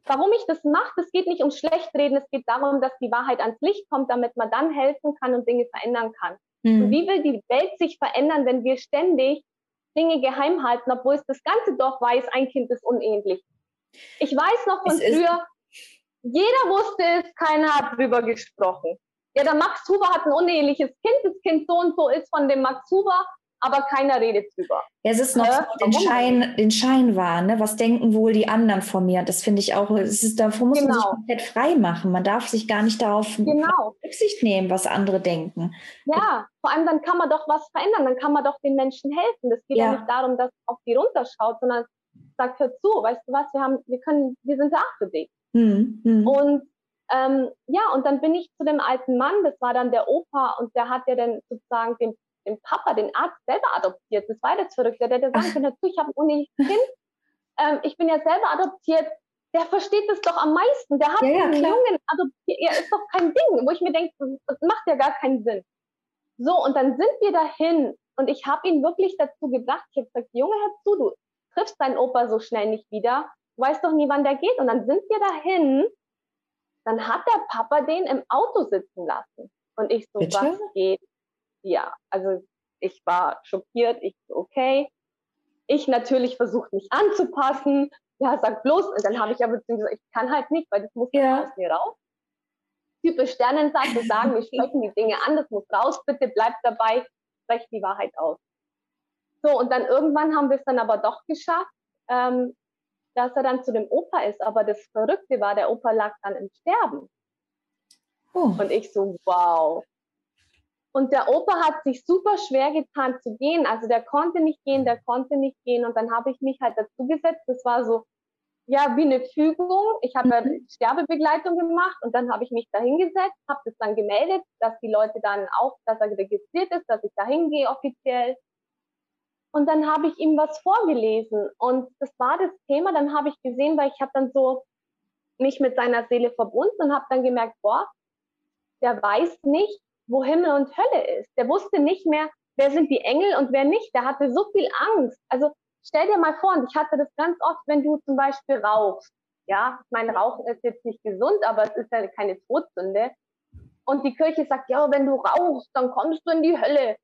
warum ich das mache. Es geht nicht um Schlechtreden, es geht darum, dass die Wahrheit ans Licht kommt, damit man dann helfen kann und Dinge verändern kann. Mhm. Und wie will die Welt sich verändern, wenn wir ständig Dinge geheim halten, obwohl es das ganze Dorf weiß, ein Kind ist unehelich. Ich weiß noch von früher, jeder wusste es, keiner hat drüber gesprochen. Ja, der Max Huber hat ein uneheliches Kind, das Kind so und so ist von dem Max Huber, aber keiner redet drüber. Es ist noch so den Schein, den Schein wahr, ne? Was denken wohl die anderen von mir? Das finde ich auch, es ist, davor muss genau. man sich genau. komplett frei machen. Man darf sich gar nicht darauf genau. Rücksicht nehmen, was andere denken. Ja, vor allem dann kann man doch was verändern, dann kann man doch den Menschen helfen. Das geht ja, ja nicht darum, dass auf die runterschaut, sondern sagt, hör zu, weißt du was, wir haben, wir können, wir sind da für dich. Hm, hm. Und ähm, ja, und dann bin ich zu dem alten Mann, das war dann der Opa, und der hat ja dann sozusagen den den Papa, den Arzt selber adoptiert. Das war das Verrückte. Der hätte sagen können, ich habe ein uneheliches Kind, ähm, ich bin ja selber adoptiert. Der versteht das doch am meisten. Der hat ja, ja, einen Jungen adoptiert. Ja, ist doch kein Ding, wo ich mir denke, das macht ja gar keinen Sinn. So, und dann sind wir dahin und ich habe ihn wirklich dazu gebracht. Ich habe gesagt, Junge, hör zu, du triffst deinen Opa so schnell nicht wieder. Du weißt doch nie, wann der geht. Und dann sind wir dahin. Dann hat der Papa den im Auto sitzen lassen. Und ich so, Bitte? was geht ja, also ich war schockiert, ich okay. Ich natürlich versucht mich anzupassen. Ja, sag bloß, und dann habe ich aber gesagt, ich kann halt nicht, weil das muss ja. aus mir raus. Typisch Sternensatz, sagen, wir sprechen die Dinge an, das muss raus, bitte bleibt dabei, sprecht die Wahrheit aus. So, und dann irgendwann haben wir es dann aber doch geschafft, ähm, dass er dann zu dem Opa ist. Aber das Verrückte war, der Opa lag dann im Sterben. Oh. Und ich so, wow. Und der Opa hat sich super schwer getan zu gehen. Also der konnte nicht gehen, der konnte nicht gehen. Und dann habe ich mich halt dazu gesetzt. Das war so, ja, wie eine Fügung. Ich habe mhm. Sterbebegleitung gemacht und dann habe ich mich da hingesetzt, habe das dann gemeldet, dass die Leute dann auch, dass er registriert ist, dass ich da hingehe offiziell. Und dann habe ich ihm was vorgelesen und das war das Thema. Dann habe ich gesehen, weil ich habe dann so mich mit seiner Seele verbunden und habe dann gemerkt, boah, der weiß nicht, wo Himmel und Hölle ist. Der wusste nicht mehr, wer sind die Engel und wer nicht. Der hatte so viel Angst. Also stell dir mal vor, und ich hatte das ganz oft, wenn du zum Beispiel rauchst. Ja, ich meine, Rauchen ist jetzt nicht gesund, aber es ist ja keine Todsünde. Und die Kirche sagt, ja, wenn du rauchst, dann kommst du in die Hölle.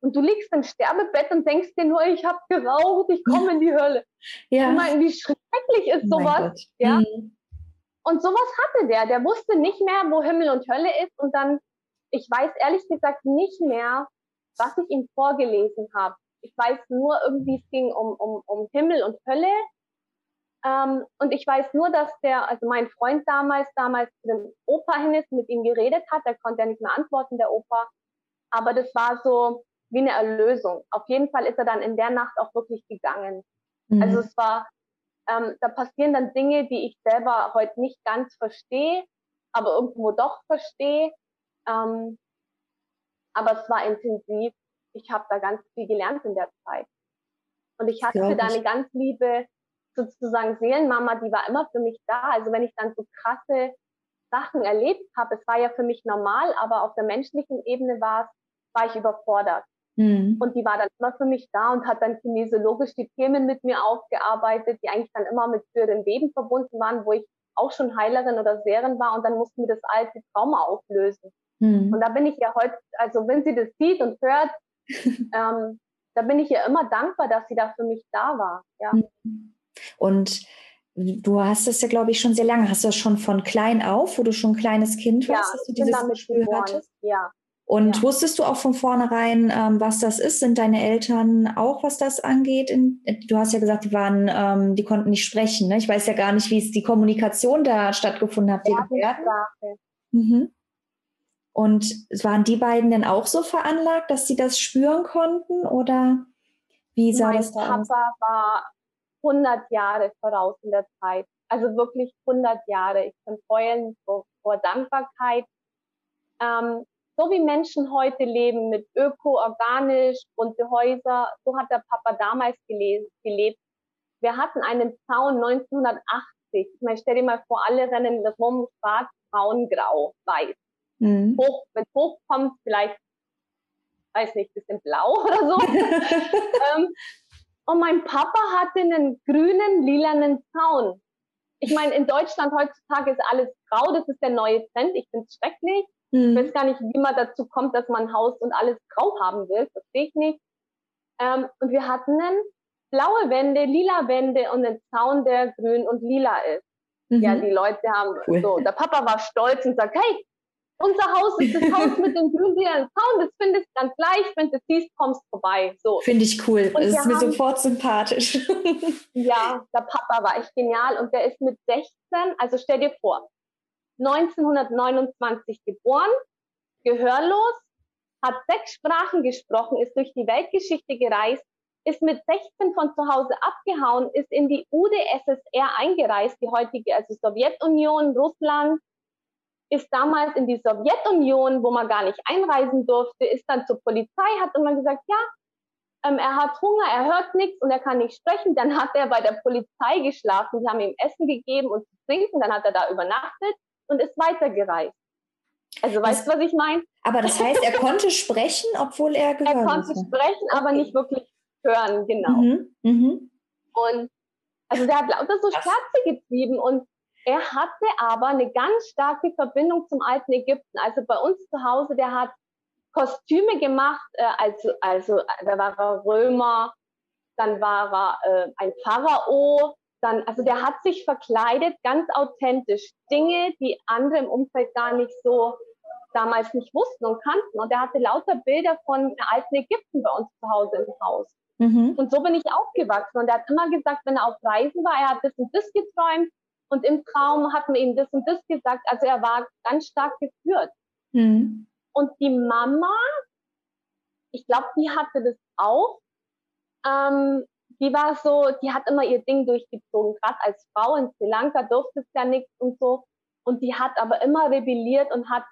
Und du liegst im Sterbebett und denkst dir nur, ich habe geraucht, ich komme in die Hölle. Ja. Ich meine, wie schrecklich ist oh sowas? Ja. Mhm. Und sowas hatte der. Der wusste nicht mehr, wo Himmel und Hölle ist. Und dann ich weiß ehrlich gesagt nicht mehr, was ich ihm vorgelesen habe. Ich weiß nur irgendwie, es ging um, um, um Himmel und Hölle. Ähm, und ich weiß nur, dass der, also mein Freund damals, damals zu dem Opa hin ist, mit ihm geredet hat. Der konnte ja nicht mehr antworten, der Opa. Aber das war so wie eine Erlösung. Auf jeden Fall ist er dann in der Nacht auch wirklich gegangen. Mhm. Also es war ähm, da passieren dann Dinge, die ich selber heute nicht ganz verstehe, aber irgendwo doch verstehe. Ähm, aber es war intensiv. Ich habe da ganz viel gelernt in der Zeit. Und ich hatte da eine ganz liebe, sozusagen Seelenmama, die war immer für mich da. Also wenn ich dann so krasse Sachen erlebt habe, es war ja für mich normal, aber auf der menschlichen Ebene war es, war ich überfordert. Mhm. Und die war dann immer für mich da und hat dann kinesiologisch die Themen mit mir aufgearbeitet, die eigentlich dann immer mit früheren Leben verbunden waren, wo ich auch schon Heilerin oder Seherin war und dann mussten wir das alte Trauma auflösen. Mhm. Und da bin ich ja heute, also wenn sie das sieht und hört, ähm, da bin ich ja immer dankbar, dass sie da für mich da war. Ja. Mhm. Und du hast das ja, glaube ich, schon sehr lange. Hast du das schon von klein auf, wo du schon ein kleines Kind warst, ja, dass du dieses Gefühl hattest? Ja. Und ja. wusstest du auch von vornherein, ähm, was das ist? Sind deine Eltern auch, was das angeht? In, du hast ja gesagt, die waren, ähm, die konnten nicht sprechen. Ne? Ich weiß ja gar nicht, wie es die Kommunikation da stattgefunden hat. Ja, mhm. Und waren die beiden denn auch so veranlagt, dass sie das spüren konnten? Oder wie sah mein das da aus? Papa war 100 Jahre voraus in der Zeit. Also wirklich 100 Jahre. Ich kann heulen vor, vor Dankbarkeit. Ähm, so wie Menschen heute leben mit öko, organisch, bunte Häuser, so hat der Papa damals gelebt. Wir hatten einen Zaun 1980. Ich meine, stell dir mal vor, alle rennen das rum, schwarz, braun, grau, weiß. Mhm. Hoch, wenn es hochkommt, vielleicht, weiß nicht, bisschen blau oder so. ähm, und mein Papa hatte einen grünen, lilanen Zaun. Ich meine, in Deutschland heutzutage ist alles grau, das ist der neue Trend. Ich finde es schrecklich. Mhm. Ich weiß gar nicht, wie man dazu kommt, dass man Haus und alles grau haben will. Das sehe ich nicht. Ähm, und wir hatten dann blaue Wände, lila Wände und einen Zaun, der grün und lila ist. Mhm. Ja, die Leute haben cool. so. Der Papa war stolz und sagt, hey, unser Haus ist das Haus mit dem grün-lilanen Zaun, das findest du ganz leicht, wenn du siehst, kommst vorbei. So. Finde ich cool. Und das ist mir haben, sofort sympathisch. ja, der Papa war echt genial und der ist mit 16, also stell dir vor, 1929 geboren, gehörlos, hat sechs Sprachen gesprochen, ist durch die Weltgeschichte gereist, ist mit 16 von zu Hause abgehauen, ist in die UdSSR eingereist, die heutige, also Sowjetunion, Russland, ist damals in die Sowjetunion, wo man gar nicht einreisen durfte, ist dann zur Polizei, hat immer gesagt, ja, ähm, er hat Hunger, er hört nichts und er kann nicht sprechen. Dann hat er bei der Polizei geschlafen, die haben ihm Essen gegeben und zu trinken, dann hat er da übernachtet und ist weitergereist. Also weißt du, was ich meine? Aber das heißt, er konnte sprechen, obwohl er gehört Er konnte hatte. sprechen, aber okay. nicht wirklich hören, genau. Mhm. Mhm. Und also der hat lauter so Scherze getrieben und er hatte aber eine ganz starke Verbindung zum alten Ägypten. Also bei uns zu Hause, der hat Kostüme gemacht, äh, also, also da war er Römer, dann war er äh, ein Pharao, dann, also der hat sich verkleidet, ganz authentisch. Dinge, die andere im Umfeld gar nicht so damals nicht wussten und kannten. Und er hatte lauter Bilder von alten Ägypten bei uns zu Hause im Haus. Mhm. Und so bin ich aufgewachsen. Und er hat immer gesagt, wenn er auf Reisen war, er hat das und das geträumt. Und im Traum hat man ihm das und das gesagt. Also er war ganz stark geführt. Mhm. Und die Mama, ich glaube, die hatte das auch. Ähm, die war so, die hat immer ihr Ding durchgezogen. Gerade als Frau in Sri Lanka durfte es ja nichts und so. Und die hat aber immer rebelliert und hat,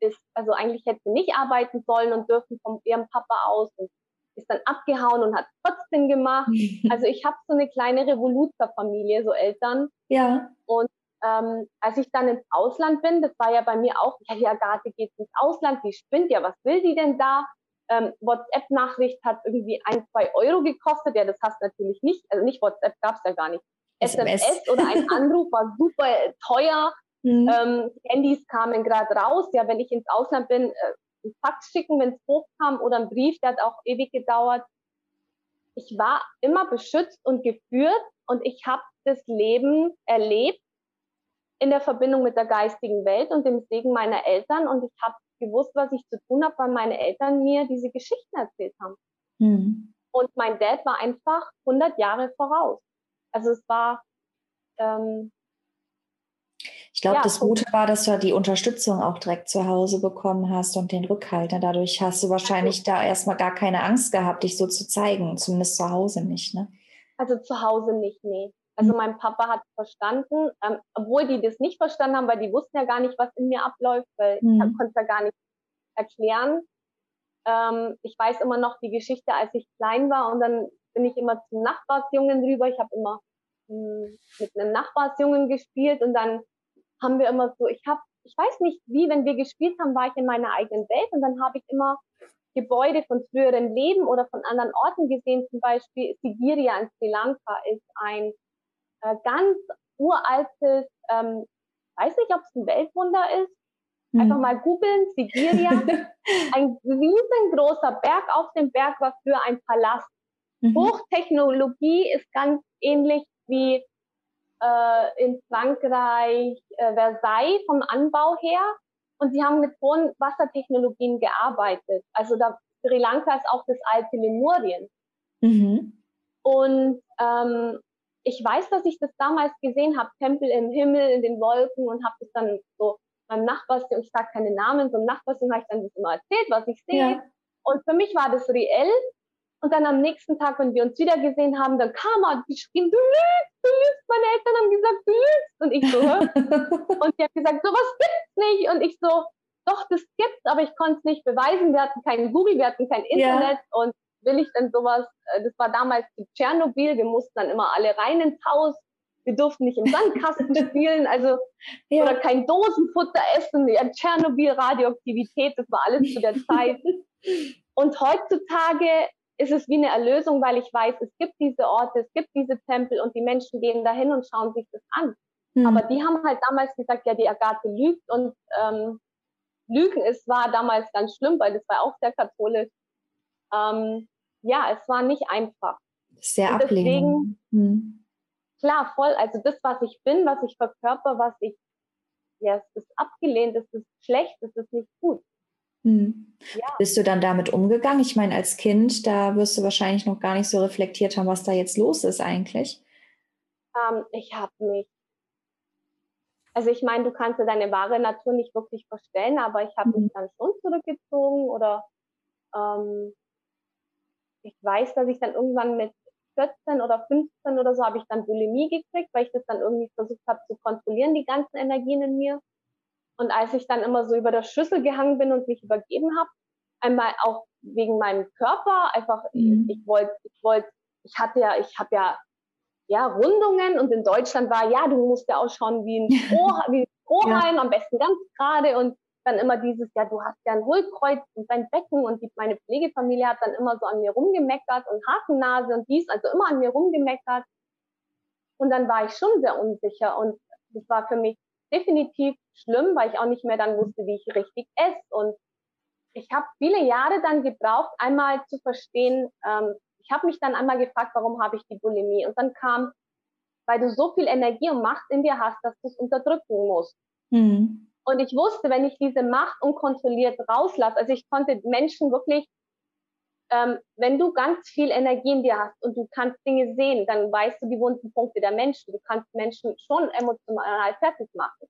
ist, also eigentlich hätte sie nicht arbeiten sollen und dürfen von ihrem Papa aus und ist dann abgehauen und hat trotzdem gemacht. Also ich habe so eine kleine Revoluzer-Familie, so Eltern. Ja. Und ähm, als ich dann ins Ausland bin, das war ja bei mir auch, ja, die Agathe geht ins Ausland, die spinnt ja, was will die denn da? ähm, WhatsApp-Nachricht hat irgendwie ein, zwei Euro gekostet. Ja, das hast du natürlich nicht. Also nicht WhatsApp gab es ja gar nicht. SMS, SMS oder ein Anruf war super teuer. Mhm. Ähm, Handys kamen gerade raus. Ja, wenn ich ins Ausland bin, äh, ein Fax schicken, wenn es hochkam oder ein Brief, der hat auch ewig gedauert. Ich war immer beschützt und geführt und ich habe das Leben erlebt in der Verbindung mit der geistigen Welt und dem Segen meiner Eltern und ich habe gewusst, was ich zu tun habe, weil meine Eltern mir diese Geschichten erzählt haben. Mhm. Und mein Dad war einfach 100 Jahre voraus. Also es war. Ähm, glaube, ja, das Gute war, dass du die Unterstützung auch direkt zu Hause bekommen hast und den Rückhalt. Dadurch hast du wahrscheinlich also, da erstmal gar keine Angst gehabt, dich so zu zeigen, zumindest zu Hause nicht. Ne? Also zu Hause nicht, nee. Also mhm. mein Papa hat verstanden, ähm, obwohl die das nicht verstanden haben, weil die wussten ja gar nicht, was in mir abläuft, weil mhm. ich konnte es ja gar nicht erklären. Ähm, ich weiß immer noch die Geschichte, als ich klein war und dann bin ich immer zum Nachbarsjungen rüber. Ich habe immer mh, hm, mit einem Nachbarsjungen gespielt und dann haben wir immer so, ich habe, ich weiß nicht wie, wenn wir gespielt haben, war ich in meiner eigenen Welt und dann habe ich immer Gebäude von früheren Leben oder von anderen Orten gesehen. Zum Beispiel Sigiria in Sri Lanka ist ein äh, ganz uraltes, ähm, weiß nicht, ob es ein Weltwunder ist. Einfach hm. mal googeln, Sigiria. ein riesengroßer Berg. Auf dem Berg war für ein Palast. Mhm. Hochtechnologie ist ganz ähnlich wie äh, in Frankreich äh, Versailles vom Anbau her. Und sie haben mit hohen Wassertechnologien gearbeitet. Also da, Sri Lanka ist auch das alte Lemurien. Mhm. Und ähm, ich weiß, dass ich das damals gesehen habe, Tempel im Himmel, in den Wolken und habe das dann so beim Nachbarsjungen, ich sage keine Namen, so einem Nachbarsjungen habe ich dann das immer erzählt, was ich sehe. Ja. Und für mich war das reell. Und dann am nächsten Tag, wenn wir uns wieder gesehen haben, dann kam er, die schrien, du lügst, du lügst. Meine Eltern haben gesagt, du lügst. Und ich so, und die hat gesagt, sowas gibt's nicht. Und ich so, doch, das gibt's, aber ich konnte es nicht beweisen. Wir hatten keinen Google, wir hatten kein Internet. Ja. Und will ich denn sowas, äh, das war damals Tschernobyl, wir mussten dann immer alle rein ins Haus, wir durften nicht im Sandkasten spielen, also ja. oder kein Dosenfutter essen, ja, Tschernobyl, Radioaktivität, das war alles zu der Zeit. Und heutzutage ist es wie eine Erlösung, weil ich weiß, es gibt diese Orte, es gibt diese Tempel und die Menschen gehen dahin und schauen sich das an. Mhm. Aber die haben halt damals gesagt, ja, die Agathe lügt und ähm, Lügen ist, war damals ganz schlimm, weil das war auch sehr katholisch. Ähm, ja, es war nicht einfach. Sehr ablehnend. Hm. Klar, voll. Also das, was ich bin, was ich verkörper, was ich, ja, es ist abgelehnt, es ist schlecht, es ist nicht gut. Hm. Ja. Bist du dann damit umgegangen? Ich meine, als Kind, da wirst du wahrscheinlich noch gar nicht so reflektiert haben, was da jetzt los ist eigentlich. Ähm, ich habe mich, also ich meine, du kannst ja deine wahre Natur nicht wirklich verstellen, aber ich habe mhm. mich dann schon zurückgezogen oder ähm, ich weiß, dass ich dann irgendwann mit 14 oder 15 oder so habe ich dann Bulimie gekriegt, weil ich das dann irgendwie versucht habe zu kontrollieren, die ganzen Energien in mir. Und als ich dann immer so über der Schüssel gehangen bin und mich übergeben habe, einmal auch wegen meinem Körper, einfach, mhm. ich wollte, ich wollte, ich hatte ja, ich habe ja, ja, Rundungen und in Deutschland war, ja, du musst ja ausschauen wie ein Stroh, wie ein Strohhalm, ja. am besten ganz gerade und dann immer dieses, ja, du hast ja ein Hohlkreuz und dein Becken und die, meine Pflegefamilie hat dann immer so an mir rumgemeckert und Hakennase und dies, also immer an mir rumgemeckert. Und dann war ich schon sehr unsicher und das war für mich definitiv schlimm, weil ich auch nicht mehr dann wusste, wie ich richtig esse. Und ich habe viele Jahre dann gebraucht, einmal zu verstehen, ähm, ich habe mich dann einmal gefragt, warum habe ich die Bulimie? Und dann kam, weil du so viel Energie und Macht in dir hast, dass du es unterdrücken musst. Mhm. Und ich wusste, wenn ich diese Macht unkontrolliert rauslasse, also ich konnte Menschen wirklich, ähm, wenn du ganz viel Energie in dir hast und du kannst Dinge sehen, dann weißt du die wunden Punkte der Menschen. Du kannst Menschen schon emotional fertig machen.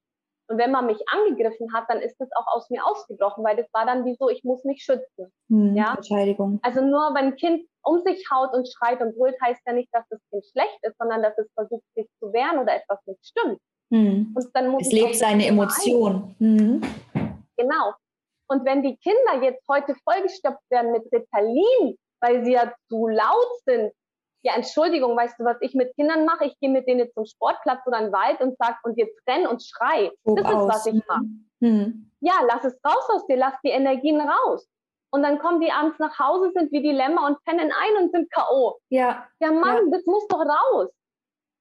Und wenn man mich angegriffen hat, dann ist das auch aus mir ausgebrochen, weil das war dann wie so, ich muss mich schützen. Hm, ja? Verteidigung. Also nur wenn ein Kind um sich haut und schreit und brüllt, heißt ja nicht, dass das Kind schlecht ist, sondern dass es versucht, sich zu wehren oder etwas nicht stimmt. Mhm. Und dann muss es lebt seine Emotion. Mhm. Genau. Und wenn die Kinder jetzt heute vollgestopft werden mit Ritalin, weil sie ja zu laut sind, ja, Entschuldigung, weißt du, was ich mit Kindern mache? Ich gehe mit denen zum Sportplatz oder in den Wald und sag, und jetzt renn und schrei. Tob das aus. ist, was ich mache. Mhm. Ja, lass es raus aus dir, lass die Energien raus. Und dann kommen die abends nach Hause, sind wie die Lämmer und pennen ein und sind K.O. Ja. Ja, Mann, ja. das muss doch raus.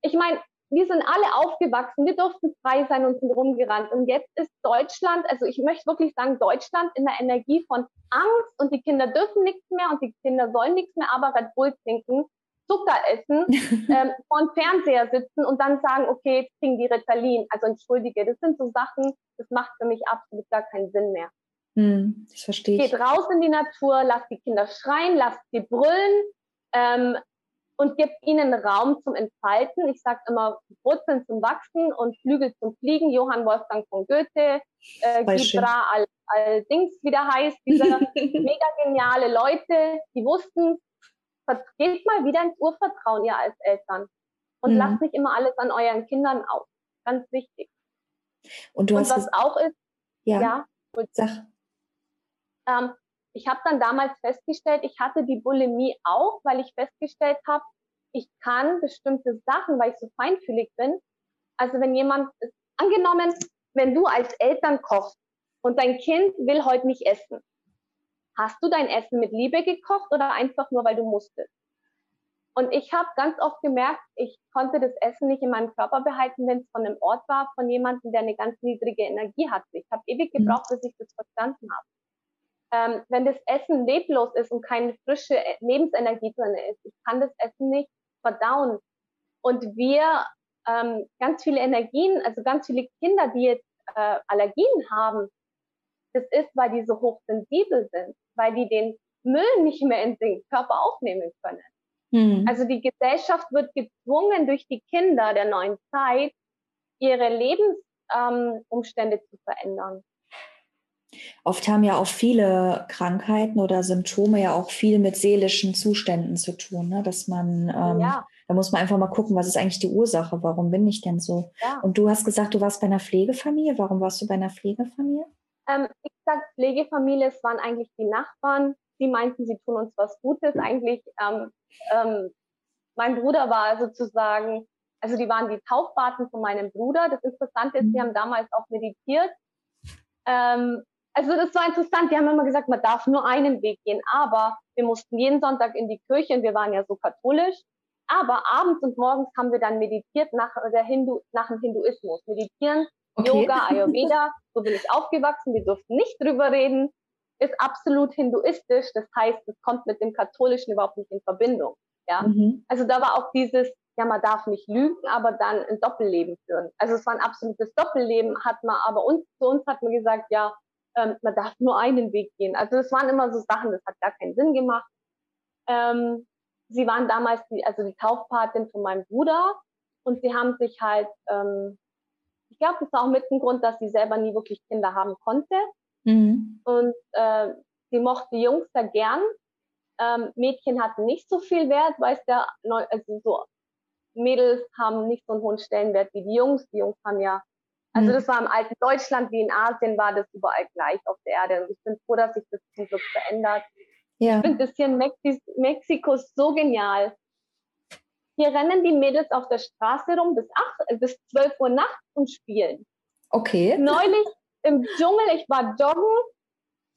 Ich meine, wir sind alle aufgewachsen, wir durften frei sein und sind rumgerannt. Und jetzt ist Deutschland, also ich möchte wirklich sagen, Deutschland in der Energie von Angst und die Kinder dürfen nichts mehr und die Kinder sollen nichts mehr, aber Red Bull trinken, Zucker essen, ähm, vor dem Fernseher sitzen und dann sagen, okay, jetzt kriegen die Ritalin. Also entschuldige, das sind so Sachen, das macht für mich absolut gar keinen Sinn mehr. Hm, das verstehe ich. Geht raus in die Natur, lasst die Kinder schreien, lasst sie brüllen, ähm, und gibt ihnen Raum zum Entfalten. Ich sage immer Wurzeln zum Wachsen und Flügel zum Fliegen. Johann Wolfgang von Goethe, äh, Gibra al, al Dings, wie der heißt, diese mega geniale Leute, die wussten, geht mal wieder ins Urvertrauen, ihr als Eltern. Und mhm. lasst nicht immer alles an euren Kindern aus. Ganz wichtig. Und, du und hast was auch ist, ja, ja sag. Ähm, ich habe dann damals festgestellt, ich hatte die Bulimie auch, weil ich festgestellt habe, ich kann bestimmte Sachen, weil ich so feinfühlig bin. Also wenn jemand, angenommen, wenn du als Eltern kochst und dein Kind will heute nicht essen, hast du dein Essen mit Liebe gekocht oder einfach nur, weil du musstest? Und ich habe ganz oft gemerkt, ich konnte das Essen nicht in meinem Körper behalten, wenn es von einem Ort war, von jemandem, der eine ganz niedrige Energie hatte. Ich habe ewig mhm. gebraucht, bis ich das verstanden habe. Ähm, wenn das Essen leblos ist und keine frische Lebensenergie drin ist, ich kann das Essen nicht verdauen. Und wir ähm, ganz viele Energien, also ganz viele Kinder, die jetzt äh, Allergien haben, das ist, weil die so hochsensibel sind, weil die den Müll nicht mehr in den Körper aufnehmen können. Mhm. Also die Gesellschaft wird gezwungen, durch die Kinder der neuen Zeit ihre Lebensumstände ähm, zu verändern. Oft haben ja auch viele Krankheiten oder Symptome ja auch viel mit seelischen Zuständen zu tun, ne? dass man, ähm, ja. da muss man einfach mal gucken, was ist eigentlich die Ursache, warum bin ich denn so? Ja. Und du hast gesagt, du warst bei einer Pflegefamilie, warum warst du bei einer Pflegefamilie? Ähm, ich sag Pflegefamilie, es waren eigentlich die Nachbarn, die meinten, sie tun uns was Gutes. Eigentlich, ähm, ähm, mein Bruder war sozusagen, also die waren die Taufpaten von meinem Bruder. Das Interessante ist, die mhm. haben damals auch meditiert. Ähm, also das war interessant. Die haben immer gesagt, man darf nur einen Weg gehen, aber wir mussten jeden Sonntag in die Kirche und wir waren ja so katholisch. Aber abends und morgens haben wir dann meditiert nach, der Hindu, nach dem Hinduismus. Meditieren, okay. Yoga, Ayurveda. So bin ich aufgewachsen. Wir durften nicht drüber reden ist absolut hinduistisch. Das heißt, es kommt mit dem Katholischen überhaupt nicht in Verbindung. Ja? Mhm. Also da war auch dieses, ja, man darf nicht lügen, aber dann ein Doppelleben führen. Also es war ein absolutes Doppelleben, hat man, aber uns, zu uns hat man gesagt, ja, ähm, man darf nur einen Weg gehen. Also es waren immer so Sachen, das hat gar keinen Sinn gemacht. Ähm, sie waren damals die, also die Taufpatin von meinem Bruder und sie haben sich halt, ähm, ich glaube, das war auch mit dem Grund, dass sie selber nie wirklich Kinder haben konnte. Mhm. Und äh, sie mochte Jungs sehr gern. Ähm, Mädchen hatten nicht so viel Wert, weiß der, also so Mädels haben nicht so einen hohen Stellenwert wie die Jungs. Die Jungs haben ja, also mhm. das war im alten Deutschland wie in Asien, war das überall gleich auf der Erde. Und ich bin froh, dass sich das zum Glück verändert. Ja. Ich finde das hier in Mexi Mexiko so genial. Hier rennen die Mädels auf der Straße rum bis, 8, bis 12 Uhr nachts und spielen. Okay. Neulich im Dschungel, ich war joggen,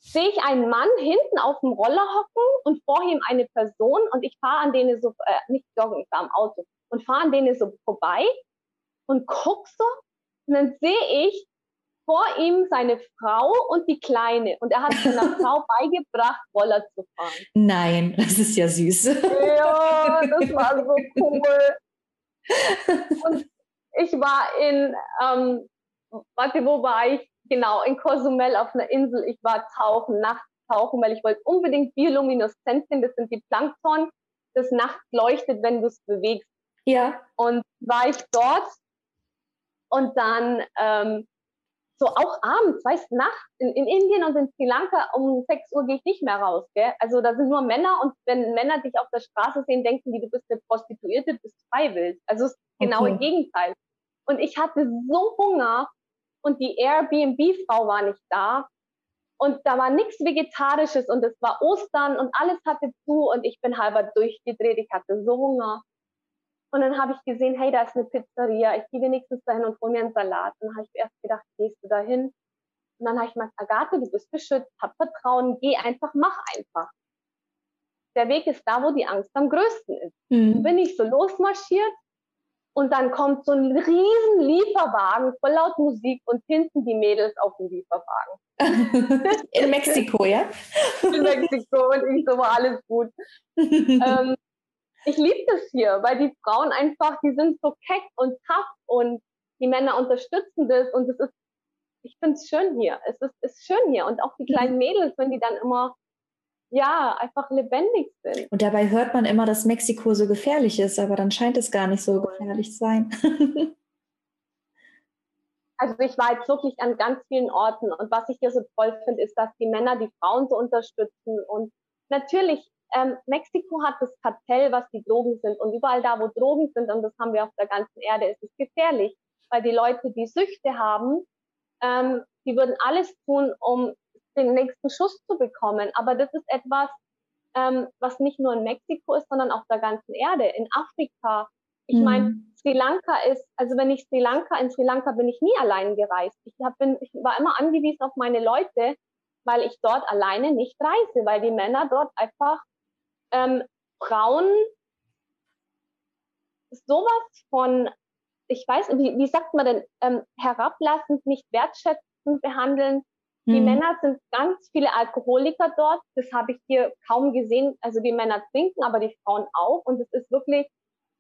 sehe ich einen Mann hinten auf dem Roller hocken und vor ihm eine Person und ich fahre an denen so, äh, nicht joggen, ich war am Auto und fahre an denen so vorbei und guck so und dann sehe ich vor ihm seine Frau und die Kleine und er hat seiner Frau beigebracht, Roller zu fahren. Nein, das ist ja süß. Ja, das war so cool. Und ich war in, ähm, warte, wo war ich? genau, in Cozumel auf einer Insel. Ich war tauchen, nachts tauchen, weil ich wollte unbedingt Biolumineszenzien, das sind die Plankton, das nachts leuchtet, wenn du es bewegst. Ja. Und war ich dort und dann ähm, so auch abends, weißt du, nachts in, in, Indien und in Sri Lanka um 6 Uhr gehe ich nicht mehr raus. Gell? Also da sind nur Männer und wenn Männer dich auf der Straße sehen, denken die, du bist eine Prostituierte, du bist freiwillig. Also das genaue okay. Gegenteil. Und ich hatte so Hunger und die Airbnb-Frau war nicht da. Und da war nichts Vegetarisches und es war Ostern und alles hatte zu und ich bin halber durchgedreht. Ich hatte so Hunger. Und dann habe ich gesehen, hey, da ist eine Pizzeria. Ich gehe wenigstens dahin und hole mir einen Salat. Und dann habe ich erst gedacht, gehst du dahin? Und dann habe ich gesagt, Agathe, du bist beschützt, hab Vertrauen, geh einfach, mach einfach. Der Weg ist da, wo die Angst am größten ist. Mhm. Bin ich so losmarschiert und dann kommt so ein riesen Lieferwagen voll laut Musik und hinten die Mädels auf dem Lieferwagen. In Mexiko, ja? In Mexiko und ich so war alles gut. ähm, ich liebe das hier, weil die Frauen einfach, die sind so keck und tough und die Männer unterstützen das und es ist, ich finde es schön hier. Es ist, ist schön hier und auch die kleinen Mädels, wenn die dann immer ja, einfach lebendig sind. Und dabei hört man immer, dass Mexiko so gefährlich ist, aber dann scheint es gar nicht so gefährlich zu sein. also ich war jetzt wirklich an ganz vielen Orten und was ich hier so toll finde, ist, dass die Männer die Frauen so unterstützen und natürlich ähm, Mexiko hat das Kartell, was die Drogen sind. Und überall da, wo Drogen sind, und das haben wir auf der ganzen Erde, ist es gefährlich. Weil die Leute, die Süchte haben, ähm, die würden alles tun, um den nächsten Schuss zu bekommen. Aber das ist etwas, ähm, was nicht nur in Mexiko ist, sondern auf der ganzen Erde, in Afrika. Ich mhm. meine, Sri Lanka ist, also wenn ich Sri Lanka, in Sri Lanka bin ich nie allein gereist. Ich, hab, bin, ich war immer angewiesen auf meine Leute, weil ich dort alleine nicht reise, weil die Männer dort einfach ähm, Frauen sowas von, ich weiß, wie, wie sagt man denn, ähm, herablassend, nicht wertschätzend behandeln. Die mhm. Männer sind ganz viele Alkoholiker dort. Das habe ich hier kaum gesehen. Also die Männer trinken, aber die Frauen auch. Und es ist wirklich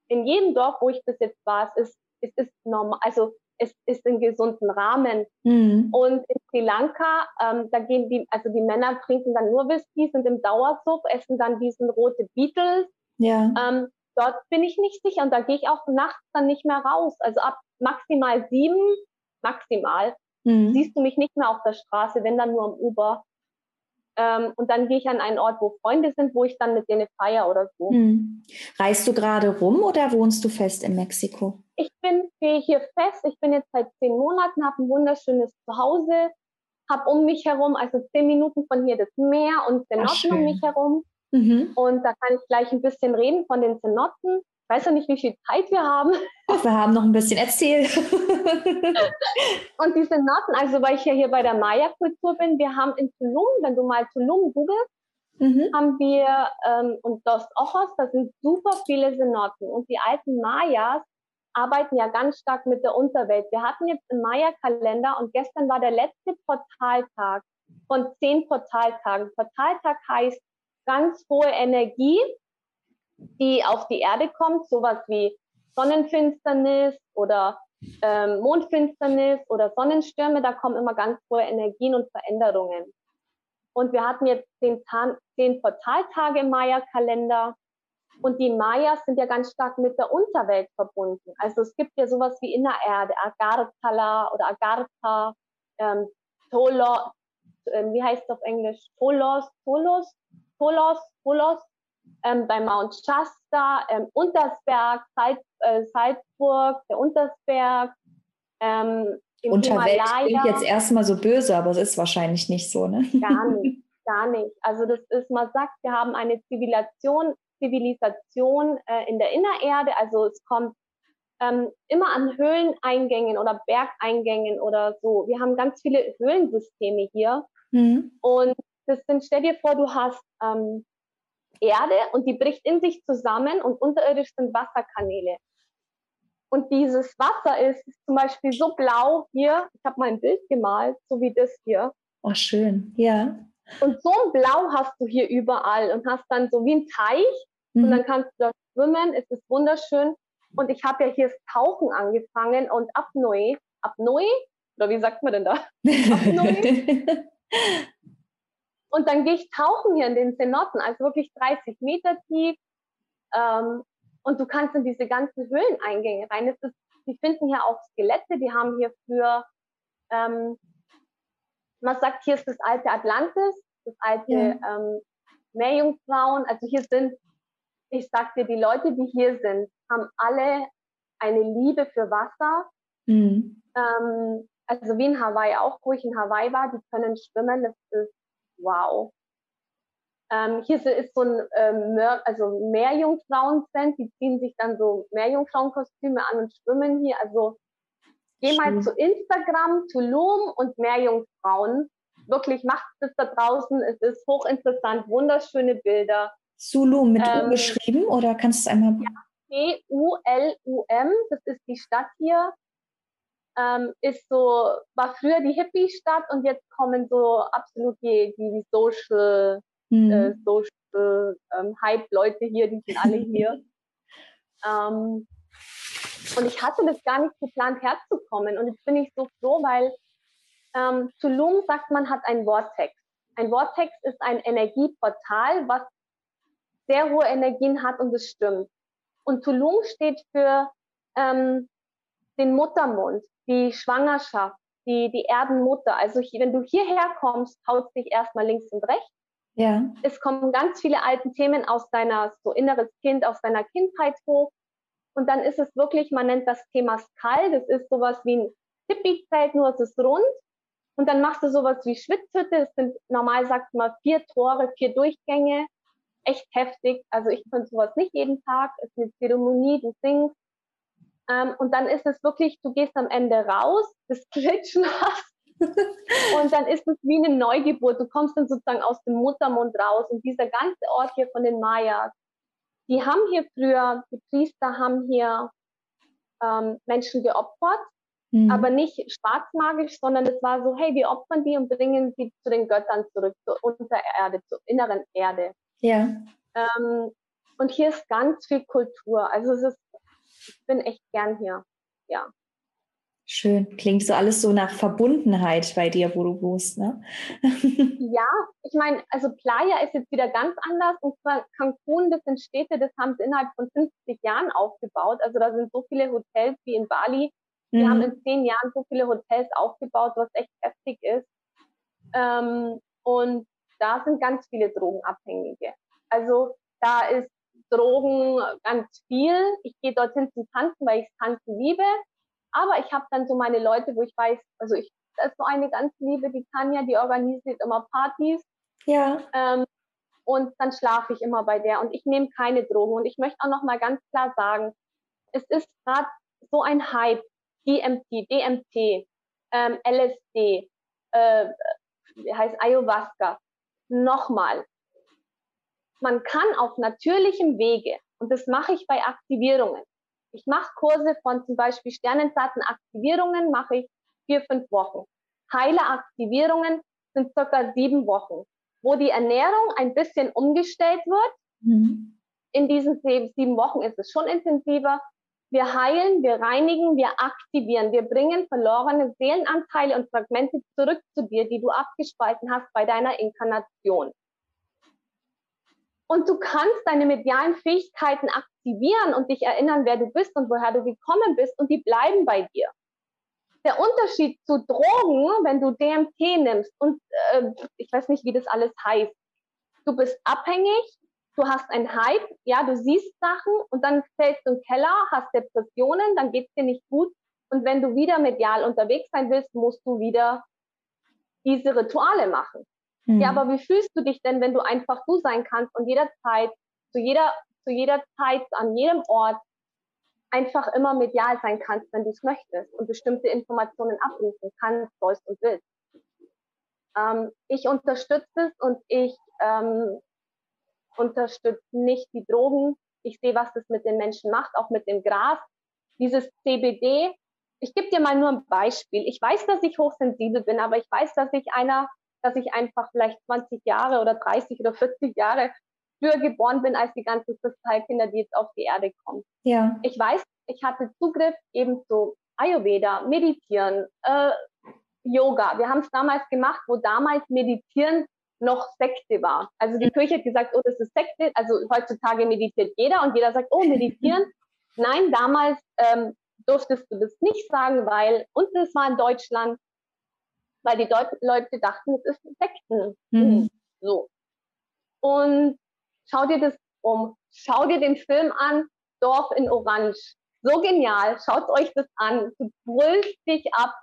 in jedem Dorf, wo ich bis jetzt war, es ist, es ist normal. Also es ist im gesunden Rahmen. Mhm. Und in Sri Lanka, ähm, da gehen die, also die Männer trinken dann nur Whisky, sind im Dauersuff, essen dann diesen rote Beatles. Ja. Ähm, dort bin ich nicht sicher und da gehe ich auch nachts dann nicht mehr raus. Also ab maximal sieben, maximal, mhm. siehst du mich nicht mehr auf der Straße, wenn dann nur am Uber. Ähm, und dann gehe ich an einen Ort, wo Freunde sind, wo ich dann mit denen feier oder so. Mhm. Reist du gerade rum oder wohnst du fest in Mexiko? Ich bin hier fest. Ich bin jetzt seit zehn Monaten, habe ein wunderschönes Zuhause, habe um mich herum, also zehn Minuten von hier das Meer und Zenotten um mich herum. Mhm. Und da kann ich gleich ein bisschen reden von den Zenotten. Ich weiß ja nicht, wie viel Zeit wir haben. Ach, wir haben noch ein bisschen erzählt. und diese Noten, also weil ich ja hier bei der Maya-Kultur bin, wir haben in Tulum, wenn du mal Tulum googelst, mhm. haben wir, ähm, und Dos Ojos, da sind super viele Senotten. Und die alten Mayas arbeiten ja ganz stark mit der Unterwelt. Wir hatten jetzt einen Maya-Kalender und gestern war der letzte Portaltag von zehn Portaltagen. Portaltag heißt ganz hohe Energie, die auf die Erde kommt, sowas wie Sonnenfinsternis oder ähm, Mondfinsternis oder Sonnenstürme, da kommen immer ganz hohe Energien und Veränderungen. Und wir hatten jetzt zehn, zehn Portaltage im Maya-Kalender und die Mayas sind ja ganz stark mit der Unterwelt verbunden. Also es gibt ja sowas wie Innererde, Agartala oder Agartha, ähm, Tolo, äh, wie heißt es auf Englisch? Tolos, Tolos, Tolos, Tolos, ähm, bei Mount Shasta, ähm, Untersberg, Salz, äh, Salzburg, der Untersberg, ähm, Unterwelt Himalaya. klingt jetzt erstmal so böse, aber es ist wahrscheinlich nicht so, ne? Gar nicht, gar nicht. Also das ist, man sagt, wir haben eine Zivilisation, Zivilisation äh, in der Innererde. Also es kommt ähm, immer an Höhleneingängen oder Bergeingängen oder so. Wir haben ganz viele Höhlensysteme hier. Mhm. Und das sind, stell dir vor, du hast ähm, Erde und die bricht in sich zusammen und unterirdisch sind Wasserkanäle. Und dieses Wasser ist zum Beispiel so blau hier. Ich habe mal ein Bild gemalt, so wie das hier. Oh, schön, ja. Und so ein Blau hast du hier überall und hast dann so wie ein Teich mhm. und dann kannst du da schwimmen. Es ist wunderschön. Und ich habe ja hier das Tauchen angefangen und Apnoe, Apnoe, oder wie sagt man denn da? Apnoe. und dann gehe ich tauchen hier in den Zenotten, also wirklich 30 Meter tief. Ähm, und du kannst in diese ganzen Höhleneingänge rein. Das ist, die finden hier auch Skelette, die haben hier für ähm, man sagt, hier ist das alte Atlantis, das alte ja. ähm, Meerjungfrauen. Also hier sind, ich sag dir, die Leute, die hier sind, haben alle eine Liebe für Wasser. Mhm. Ähm, also wie in Hawaii auch, wo ich in Hawaii war, die können schwimmen, das ist wow. Ähm, hier ist so ein ähm, also Meerjungfrauen-Cent, die ziehen sich dann so Meerjungfrauenkostüme an und schwimmen hier. Also Geh mal zu Instagram, Tulum und Meerjungfrauen. Wirklich macht es da draußen. Es ist hochinteressant, wunderschöne Bilder. Tulum mit ähm, U geschrieben oder kannst du es einmal? Ja, T-U-L-U-M, das ist die Stadt hier. Ähm, ist so, war früher die Hippie-Stadt und jetzt kommen so absolut die, die, Social, mhm. äh, Social ähm, Hype-Leute hier, die sind alle hier. ähm, und ich hatte das gar nicht geplant, herzukommen. Und jetzt bin ich so froh, weil ähm, Tulum sagt man, hat ein Vortex. Ein Vortex ist ein Energieportal, was sehr hohe Energien hat und es stimmt. Und Tulum steht für ähm, den Muttermund, die Schwangerschaft, die, die Erdenmutter. Also wenn du hierher kommst, haut dich erstmal links und rechts. Ja. Es kommen ganz viele alte Themen aus deiner, so inneres Kind, aus deiner Kindheit hoch. Und dann ist es wirklich, man nennt das Thema Skal, das ist sowas wie ein Tippig-Zelt, nur es ist rund. Und dann machst du sowas wie Schwitzhütte, es sind normal sagt man vier Tore, vier Durchgänge, echt heftig. Also ich könnte sowas nicht jeden Tag, es ist eine Zeremonie, du singst. Ähm, und dann ist es wirklich, du gehst am Ende raus, das Glitschen hast und dann ist es wie eine Neugeburt. Du kommst dann sozusagen aus dem Muttermund raus. Und dieser ganze Ort hier von den Mayas, die haben hier früher, die Priester haben hier ähm, Menschen geopfert, mhm. aber nicht schwarzmagisch, sondern es war so, hey, wir opfern die und bringen sie zu den Göttern zurück, zur Untererde, zur inneren Erde. Ja. Ähm, und hier ist ganz viel Kultur. Also es ist, ich bin echt gern hier. Ja. Schön. Klingt so alles so nach Verbundenheit bei dir, wo du wohnst, ne? ja, ich meine, also Playa ist jetzt wieder ganz anders und zwar Cancun, das sind Städte, das haben sie innerhalb von 50 Jahren aufgebaut. Also da sind so viele Hotels wie in Bali. Wir mhm. haben in zehn Jahren so viele Hotels aufgebaut, was echt heftig ist. Ähm, und da sind ganz viele Drogenabhängige. Also da ist Drogen ganz viel. Ich gehe dorthin zum Tanzen, weil ich Tanzen liebe. Aber ich habe dann so meine Leute, wo ich weiß, also ich, das ist so eine ganz liebe, die Tanja, die organisiert immer Partys. Ja. Ähm, und dann schlafe ich immer bei der und ich nehme keine Drogen. Und ich möchte auch noch mal ganz klar sagen, es ist gerade so ein Hype, DMT, DMT, ähm, LSD, äh, heißt Ayahuasca. Nochmal, man kann auf natürlichem Wege, und das mache ich bei Aktivierungen, ich mache Kurse von zum Beispiel Sternenzatenaktivierungen, mache ich vier, fünf Wochen. Heileraktivierungen sind circa sieben Wochen, wo die Ernährung ein bisschen umgestellt wird. Mhm. In diesen sieben Wochen ist es schon intensiver. Wir heilen, wir reinigen, wir aktivieren, wir bringen verlorene Seelenanteile und Fragmente zurück zu dir, die du abgespalten hast bei deiner Inkarnation. Und du kannst deine medialen Fähigkeiten aktivieren und dich erinnern, wer du bist und woher du gekommen bist und die bleiben bei dir. Der Unterschied zu Drogen, wenn du DMT nimmst und äh, ich weiß nicht, wie das alles heißt. Du bist abhängig, du hast einen Hype, ja, du siehst Sachen und dann fällst du im Keller, hast Depressionen, dann geht's dir nicht gut. Und wenn du wieder medial unterwegs sein willst, musst du wieder diese Rituale machen. Mhm. Ja, aber wie fühlst du dich denn, wenn du einfach du sein kannst und jederzeit, zu jeder, zu jeder Zeit, an jedem Ort einfach immer medial sein kannst, wenn du es möchtest und bestimmte Informationen abrufen kannst, sollst und willst. Ähm, ich unterstütze es und ich ähm, unterstütze nicht die Drogen. Ich sehe, was das mit den Menschen macht, auch mit dem Gras. Dieses CBD, ich gebe dir mal nur ein Beispiel. Ich weiß, dass ich hochsensibel bin, aber ich weiß, dass ich einer dass ich einfach vielleicht 20 Jahre oder 30 oder 40 Jahre früher geboren bin als die ganzen Kristallkinder, die jetzt auf die Erde kommen. Ja. Ich weiß, ich hatte Zugriff eben zu Ayurveda, Meditieren, äh, Yoga. Wir haben es damals gemacht, wo damals Meditieren noch Sekte war. Also die Kirche hat gesagt, oh, das ist Sekte. Also heutzutage meditiert jeder und jeder sagt, oh, meditieren. Nein, damals ähm, durftest du das nicht sagen, weil und es war in Deutschland weil die Deut Leute dachten, es ist Sekten. Mhm. So. Und schau dir das um. Schau dir den Film an, Dorf in Orange. So genial. Schaut euch das an. Du brüllst dich ab.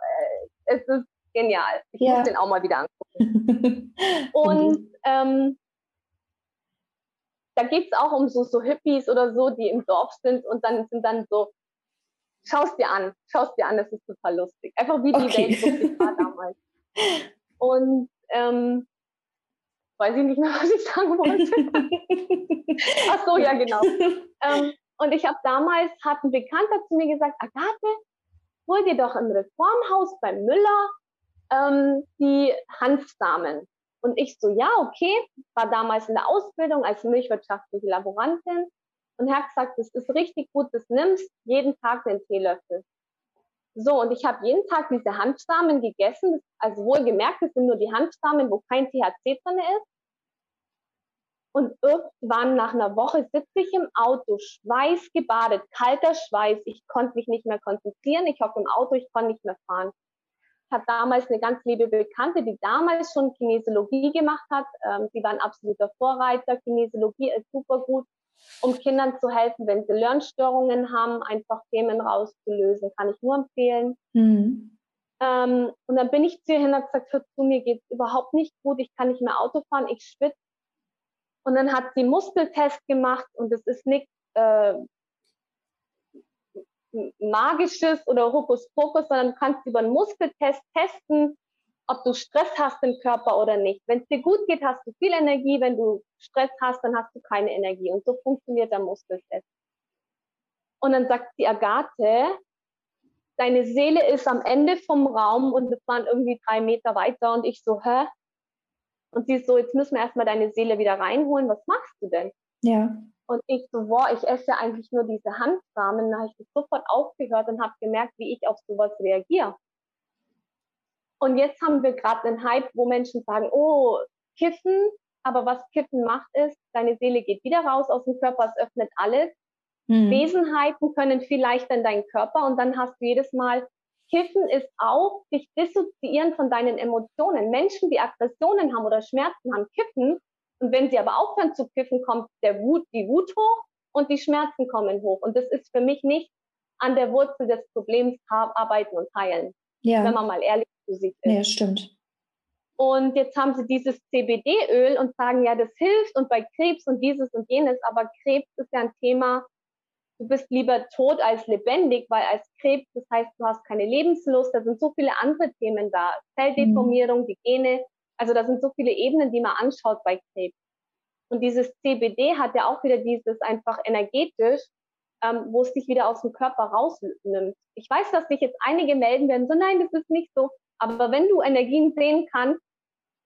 Äh, es ist genial. Ich ja. muss den auch mal wieder angucken. Und ähm, da geht es auch um so, so Hippies oder so, die im Dorf sind und dann sind dann so, schaust dir an, schaust dir an, das ist total lustig. Einfach wie die okay. Welt war damals. Und ähm, weiß ich nicht mehr, was ich sagen wollte. Ach so, ja, genau. Ähm, und ich habe damals, hat ein Bekannter zu mir gesagt, Agathe, hol dir doch im Reformhaus beim Müller ähm, die Hanfsamen. Und ich so, ja, okay, war damals in der Ausbildung als milchwirtschaftliche Laborantin und er hat gesagt, das ist richtig gut, das nimmst jeden Tag den Teelöffel. So, und ich habe jeden Tag diese Hanfsamen gegessen. Also wohlgemerkt, es sind nur die Hanfsamen, wo kein THC drin ist. Und irgendwann nach einer Woche sitze ich im Auto, schweißgebadet, kalter Schweiß. Ich konnte mich nicht mehr konzentrieren. Ich hocke im Auto, ich konnte nicht mehr fahren. hat damals eine ganz liebe Bekannte, die damals schon Kinesiologie gemacht hat. Ähm, sie war ein absoluter Vorreiter. Kinesiologie ist super gut, um Kindern zu helfen, wenn sie Lernstörungen haben, einfach Themen rauszulösen. Kann ich nur empfehlen. Mhm. Ähm, und dann bin ich zu ihr hin und gesagt, hör zu, mir geht's überhaupt nicht gut, ich kann nicht mehr Auto fahren, ich schwitze. Und dann hat sie Muskeltest gemacht und es ist nichts äh, Magisches oder Hokuspokus, sondern du kannst über einen Muskeltest testen, ob du Stress hast im Körper oder nicht. Wenn es dir gut geht, hast du viel Energie. Wenn du Stress hast, dann hast du keine Energie. Und so funktioniert der Muskeltest. Und dann sagt die Agathe, deine Seele ist am Ende vom Raum und es waren irgendwie drei Meter weiter und ich so, hä? Und sie ist so, jetzt müssen wir erstmal deine Seele wieder reinholen. Was machst du denn? Ja. Und ich so, boah, ich esse eigentlich nur diese Handsamen. Da habe ich sofort aufgehört und habe gemerkt, wie ich auf sowas reagiere. Und jetzt haben wir gerade einen Hype, wo Menschen sagen, oh, Kiffen, aber was Kiffen macht ist, deine Seele geht wieder raus aus dem Körper, es öffnet alles. Mhm. Wesenheiten können viel leichter in deinen Körper und dann hast du jedes Mal, Kiffen ist auch dich dissoziieren von deinen Emotionen. Menschen, die Aggressionen haben oder Schmerzen haben, kiffen und wenn sie aber aufhören zu kiffen, kommt der Wut, die Wut hoch und die Schmerzen kommen hoch. Und das ist für mich nicht an der Wurzel des Problems arbeiten und heilen. Ja. Wenn man mal ehrlich zu sich ist. Ja, stimmt. Und jetzt haben sie dieses CBD-Öl und sagen, ja, das hilft und bei Krebs und dieses und jenes. Aber Krebs ist ja ein Thema, du bist lieber tot als lebendig, weil als Krebs, das heißt, du hast keine Lebenslust, da sind so viele andere Themen da. Zelldeformierung, mhm. die Gene, also da sind so viele Ebenen, die man anschaut bei Krebs. Und dieses CBD hat ja auch wieder dieses einfach energetisch, ähm, wo es dich wieder aus dem Körper rausnimmt. Ich weiß, dass sich jetzt einige melden werden, so nein, das ist nicht so. Aber wenn du Energien sehen kannst,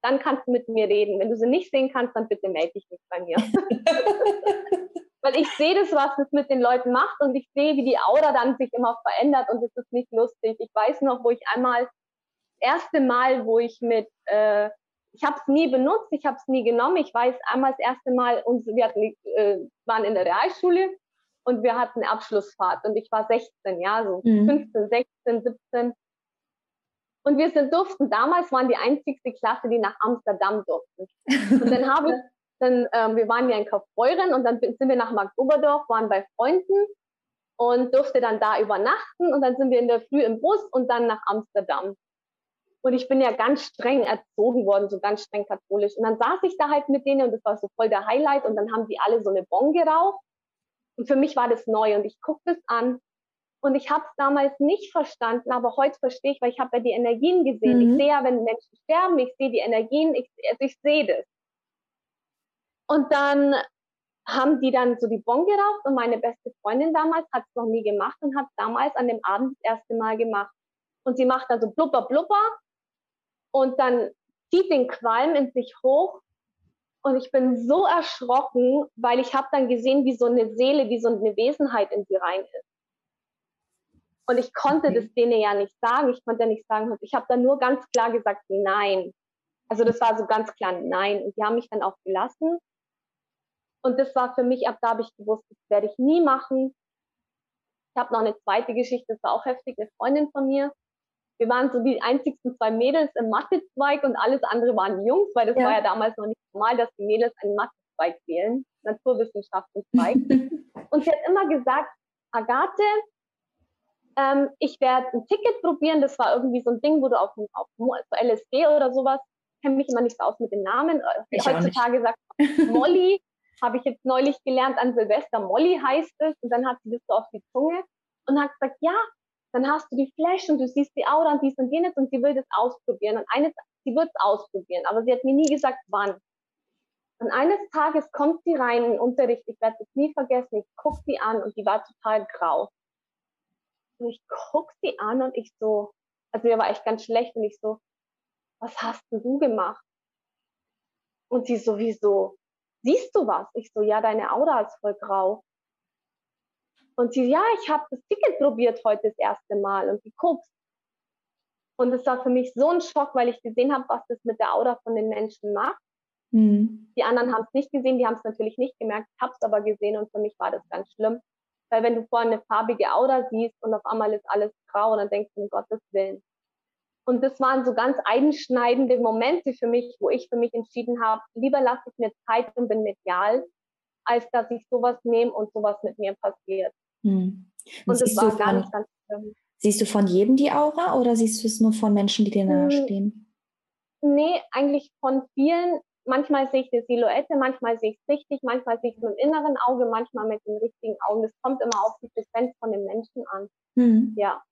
dann kannst du mit mir reden. Wenn du sie nicht sehen kannst, dann bitte melde dich nicht bei mir. Weil ich sehe das, was es mit den Leuten macht und ich sehe, wie die Aura dann sich immer verändert und es ist nicht lustig. Ich weiß noch, wo ich einmal, das erste Mal, wo ich mit äh, ich habe es nie benutzt, ich habe es nie genommen. Ich weiß einmal das erste Mal, uns, wir hatten, äh, waren in der Realschule und wir hatten Abschlussfahrt und ich war 16, ja, so mhm. 15, 16, 17. Und wir sind, durften, damals waren die einzigste Klasse, die nach Amsterdam durften. Und dann habe ich, dann, ähm, wir waren ja in Kaufbeuren und dann sind wir nach Marktoberdorf, waren bei Freunden und durfte dann da übernachten und dann sind wir in der Früh im Bus und dann nach Amsterdam. Und ich bin ja ganz streng erzogen worden, so ganz streng katholisch. Und dann saß ich da halt mit denen und das war so voll der Highlight. Und dann haben die alle so eine Bon geraucht. Und für mich war das neu. Und ich gucke das an. Und ich habe es damals nicht verstanden, aber heute verstehe ich, weil ich habe ja die Energien gesehen. Mhm. Ich sehe ja, wenn Menschen sterben, ich sehe die Energien, ich, also ich sehe das. Und dann haben die dann so die Bon geraucht und meine beste Freundin damals hat es noch nie gemacht und hat damals an dem Abend das erste Mal gemacht. Und sie macht dann so blubber, blubber und dann zieht den Qualm in sich hoch und ich bin so erschrocken, weil ich habe dann gesehen, wie so eine Seele, wie so eine Wesenheit in sie rein ist. Und ich konnte okay. das denen ja nicht sagen. Ich konnte ja nicht sagen, ich habe dann nur ganz klar gesagt, nein. Also das war so ganz klar nein. Und die haben mich dann auch gelassen. Und das war für mich, ab da habe ich gewusst, das werde ich nie machen. Ich habe noch eine zweite Geschichte, das war auch heftig, eine Freundin von mir, wir waren so die einzigsten zwei Mädels im Mathezweig und alles andere waren Jungs, weil das ja. war ja damals noch nicht normal, dass die Mädels einen Mathezweig wählen, Naturwissenschaftenzweig. und sie hat immer gesagt, Agathe, ähm, ich werde ein Ticket probieren. Das war irgendwie so ein Ding, wo du auf, auf LSD oder sowas, ich kenne mich immer nicht so aus mit den Namen. Ich Heutzutage sagt Molly, habe ich jetzt neulich gelernt an Silvester, Molly heißt es. Und dann hat sie das so auf die Zunge und hat gesagt, ja, dann hast du die Flash und du siehst die Aura und dies und jenes und sie will das ausprobieren. Und eines, sie wird es ausprobieren, aber sie hat mir nie gesagt, wann. Und eines Tages kommt sie rein in den Unterricht, ich werde es nie vergessen, ich gucke sie an und die war total grau. Und ich gucke sie an und ich so, also mir war echt ganz schlecht und ich so, was hast denn du gemacht? Und sie sowieso, siehst du was? Ich so, ja, deine Aura ist voll grau. Und sie, ja, ich habe das Ticket probiert heute das erste Mal und sie guckst. Und es war für mich so ein Schock, weil ich gesehen habe, was das mit der Aura von den Menschen macht. Mhm. Die anderen haben es nicht gesehen, die haben es natürlich nicht gemerkt, ich habe es aber gesehen und für mich war das ganz schlimm. Weil wenn du vorhin eine farbige Aura siehst und auf einmal ist alles grau, dann denkst du, um Gottes Willen. Und das waren so ganz einschneidende Momente für mich, wo ich für mich entschieden habe, lieber lasse ich mir Zeit und bin medial, als dass ich sowas nehme und sowas mit mir passiert. Hm. Und, das war ganz, von, ganz schlimm. Siehst du von jedem die Aura oder siehst du es nur von Menschen, die dir hm. nahestehen? Nee, eigentlich von vielen. Manchmal sehe ich die Silhouette, manchmal sehe ich es richtig, manchmal sehe ich es mit dem inneren Auge, manchmal mit dem richtigen Auge. Das kommt immer auf die Frequenz von den Menschen an. Hm. Ja.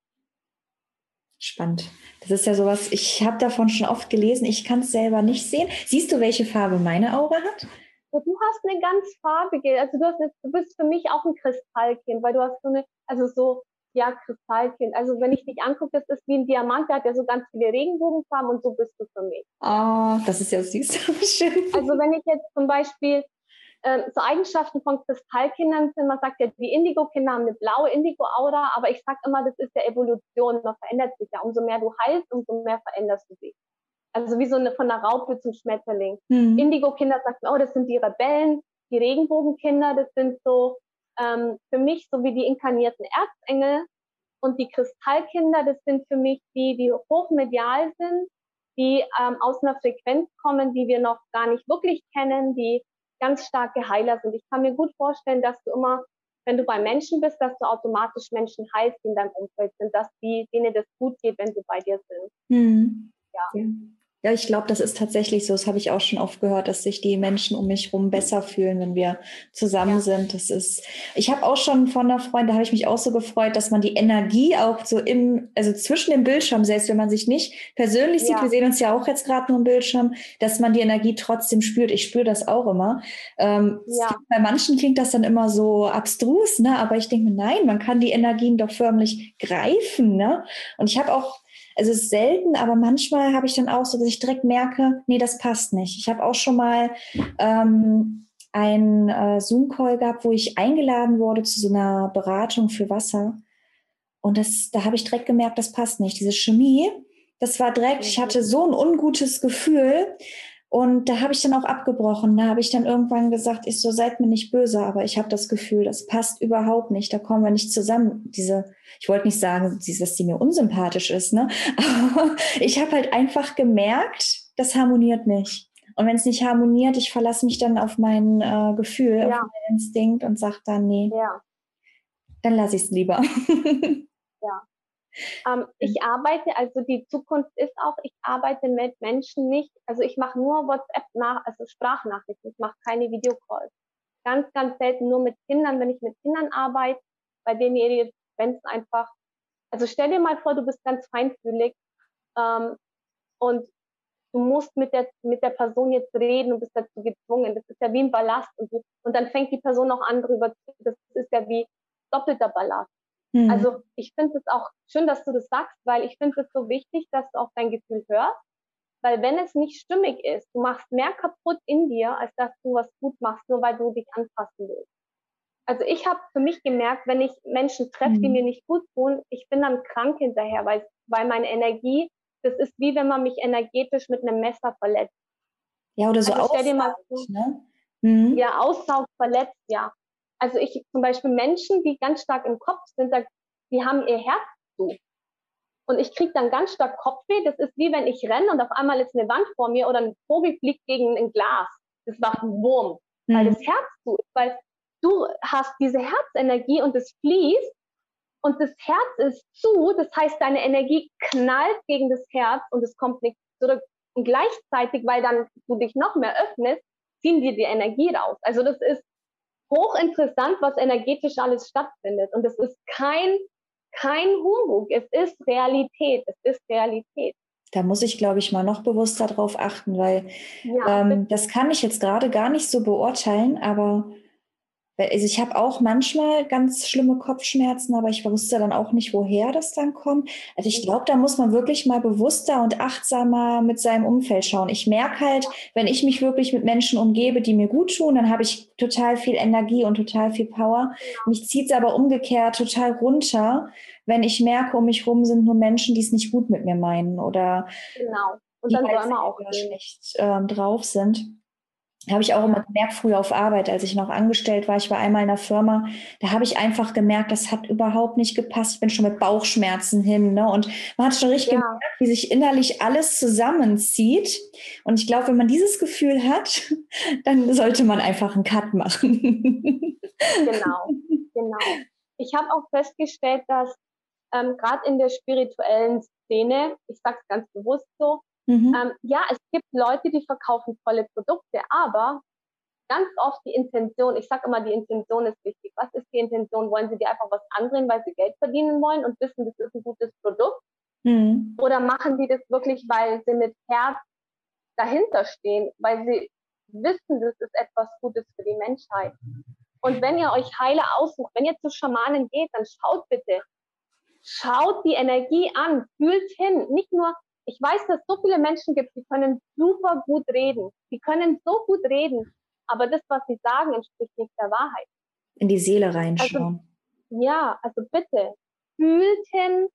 Spannend. Das ist ja sowas, ich habe davon schon oft gelesen, ich kann es selber nicht sehen. Siehst du, welche Farbe meine Aura hat? Du hast eine ganz farbige, also du, hast eine, du bist für mich auch ein Kristallkind, weil du hast so eine, also so, ja, Kristallkind. Also wenn ich dich angucke, das ist wie ein Diamant, der hat ja so ganz viele Regenbogenfarben und so bist du für mich. Oh, das ist ja süß. Schön. Also wenn ich jetzt zum Beispiel äh, so Eigenschaften von Kristallkindern sind, man sagt ja, die Indigo-Kinder haben eine blaue Indigo-Aura, aber ich sage immer, das ist der Evolution, man verändert sich ja. Umso mehr du heilst, umso mehr veränderst du dich. Also wie so eine von der Raupe zum Schmetterling. Mhm. Indigo-Kinder sagen, oh, das sind die Rebellen, die Regenbogenkinder, das sind so ähm, für mich so wie die inkarnierten Erzengel. Und die Kristallkinder, das sind für mich die, die hochmedial sind, die ähm, aus einer Frequenz kommen, die wir noch gar nicht wirklich kennen, die ganz starke Heiler sind. Ich kann mir gut vorstellen, dass du immer, wenn du bei Menschen bist, dass du automatisch Menschen heilst, die in deinem Umfeld sind, dass die, denen das gut geht, wenn sie bei dir sind. Mhm. Ja. Ja, ich glaube, das ist tatsächlich so. Das habe ich auch schon oft gehört, dass sich die Menschen um mich herum besser fühlen, wenn wir zusammen ja. sind. Das ist, ich habe auch schon von einer Freundin, da habe ich mich auch so gefreut, dass man die Energie auch so im, also zwischen dem Bildschirm, selbst wenn man sich nicht persönlich ja. sieht, wir sehen uns ja auch jetzt gerade nur im Bildschirm, dass man die Energie trotzdem spürt. Ich spüre das auch immer. Ähm, ja. Bei manchen klingt das dann immer so abstrus, ne? Aber ich denke mir, nein, man kann die Energien doch förmlich greifen, ne? Und ich habe auch es ist selten, aber manchmal habe ich dann auch so, dass ich direkt merke, nee, das passt nicht. Ich habe auch schon mal ähm, einen äh, Zoom-Call gehabt, wo ich eingeladen wurde zu so einer Beratung für Wasser. Und das, da habe ich direkt gemerkt, das passt nicht. Diese Chemie, das war direkt, ich hatte so ein ungutes Gefühl. Und da habe ich dann auch abgebrochen. Da habe ich dann irgendwann gesagt, ich so, seid mir nicht böse, aber ich habe das Gefühl, das passt überhaupt nicht. Da kommen wir nicht zusammen. Diese, ich wollte nicht sagen, dass sie mir unsympathisch ist, ne? Aber ich habe halt einfach gemerkt, das harmoniert nicht. Und wenn es nicht harmoniert, ich verlasse mich dann auf mein äh, Gefühl, ja. auf meinen Instinkt und sage dann, nee, ja. dann lasse ich es lieber. ja. Ähm, ich arbeite, also die Zukunft ist auch, ich arbeite mit Menschen nicht, also ich mache nur WhatsApp nach, also Sprachnachrichten, ich mache keine Videocalls. Ganz, ganz selten nur mit Kindern, wenn ich mit Kindern arbeite, bei denen ihr, wenn es einfach, also stell dir mal vor, du bist ganz feinfühlig ähm, und du musst mit der, mit der Person jetzt reden und bist dazu gezwungen. Das ist ja wie ein Ballast und, du, und dann fängt die Person auch an drüber zu, das ist ja wie doppelter Ballast. Mhm. Also ich finde es auch schön, dass du das sagst, weil ich finde es so wichtig, dass du auf dein Gefühl hörst. Weil wenn es nicht stimmig ist, du machst mehr kaputt in dir, als dass du was gut machst, nur weil du dich anpassen willst. Also ich habe für mich gemerkt, wenn ich Menschen treffe, die mhm. mir nicht gut tun, ich bin dann krank hinterher, weil, weil meine Energie, das ist wie wenn man mich energetisch mit einem Messer verletzt. Ja, oder so also vor, ne? Mhm. Ja, aussaugt, verletzt, ja. Also ich zum Beispiel Menschen, die ganz stark im Kopf sind, die haben ihr Herz zu. Und ich kriege dann ganz stark Kopfweh. Das ist wie wenn ich renne und auf einmal ist eine Wand vor mir oder ein Vogel fliegt gegen ein Glas. Das macht einen Wurm, mhm. weil das Herz zu ist, weil du hast diese Herzenergie und es fließt und das Herz ist zu. Das heißt, deine Energie knallt gegen das Herz und es kommt nicht zurück. Und gleichzeitig, weil dann du dich noch mehr öffnest, ziehen dir die Energie raus. Also das ist hochinteressant, was energetisch alles stattfindet. Und es ist kein, kein Humbug. Es ist Realität. Es ist Realität. Da muss ich, glaube ich, mal noch bewusster drauf achten, weil ja, ähm, das kann ich jetzt gerade gar nicht so beurteilen, aber also ich habe auch manchmal ganz schlimme Kopfschmerzen, aber ich wusste dann auch nicht, woher das dann kommt. Also ich glaube, da muss man wirklich mal bewusster und achtsamer mit seinem Umfeld schauen. Ich merke halt, wenn ich mich wirklich mit Menschen umgebe, die mir gut tun, dann habe ich total viel Energie und total viel Power. Mich zieht es aber umgekehrt total runter, wenn ich merke, um mich rum sind nur Menschen, die es nicht gut mit mir meinen oder genau. und die dann halt auch schlecht ähm, drauf sind. Habe ich auch immer gemerkt, früher auf Arbeit, als ich noch angestellt war. Ich war einmal in einer Firma, da habe ich einfach gemerkt, das hat überhaupt nicht gepasst. Ich bin schon mit Bauchschmerzen hin. Ne? Und man hat schon richtig ja. gemerkt, wie sich innerlich alles zusammenzieht. Und ich glaube, wenn man dieses Gefühl hat, dann sollte man einfach einen Cut machen. genau, genau. Ich habe auch festgestellt, dass ähm, gerade in der spirituellen Szene, ich sage es ganz bewusst so, Mhm. Ähm, ja, es gibt Leute, die verkaufen tolle Produkte, aber ganz oft die Intention, ich sage immer, die Intention ist wichtig. Was ist die Intention? Wollen sie dir einfach was andrehen, weil sie Geld verdienen wollen und wissen, das ist ein gutes Produkt? Mhm. Oder machen die das wirklich, weil sie mit Herz dahinter stehen, weil sie wissen, das ist etwas Gutes für die Menschheit? Und wenn ihr euch Heiler aussucht, wenn ihr zu Schamanen geht, dann schaut bitte, schaut die Energie an, fühlt hin, nicht nur ich weiß, dass es so viele Menschen gibt, die können super gut reden. Die können so gut reden, aber das, was sie sagen, entspricht nicht der Wahrheit. In die Seele reinschauen. Also, ja, also bitte, fühlt hin,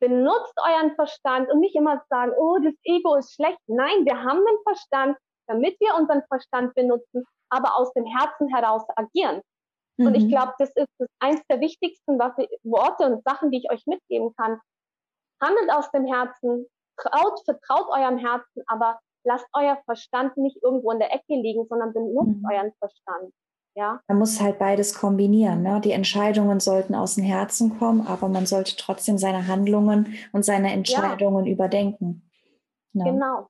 benutzt euren Verstand und nicht immer sagen, oh, das Ego ist schlecht. Nein, wir haben einen Verstand, damit wir unseren Verstand benutzen, aber aus dem Herzen heraus agieren. Mhm. Und ich mhm. glaube, das ist das eins der wichtigsten was ich, Worte und Sachen, die ich euch mitgeben kann. Handelt aus dem Herzen, traut, vertraut eurem Herzen, aber lasst euer Verstand nicht irgendwo in der Ecke liegen, sondern benutzt mhm. euren Verstand. Ja. Man muss halt beides kombinieren. Ne? Die Entscheidungen sollten aus dem Herzen kommen, aber man sollte trotzdem seine Handlungen und seine Entscheidungen ja. überdenken. Ne? Genau.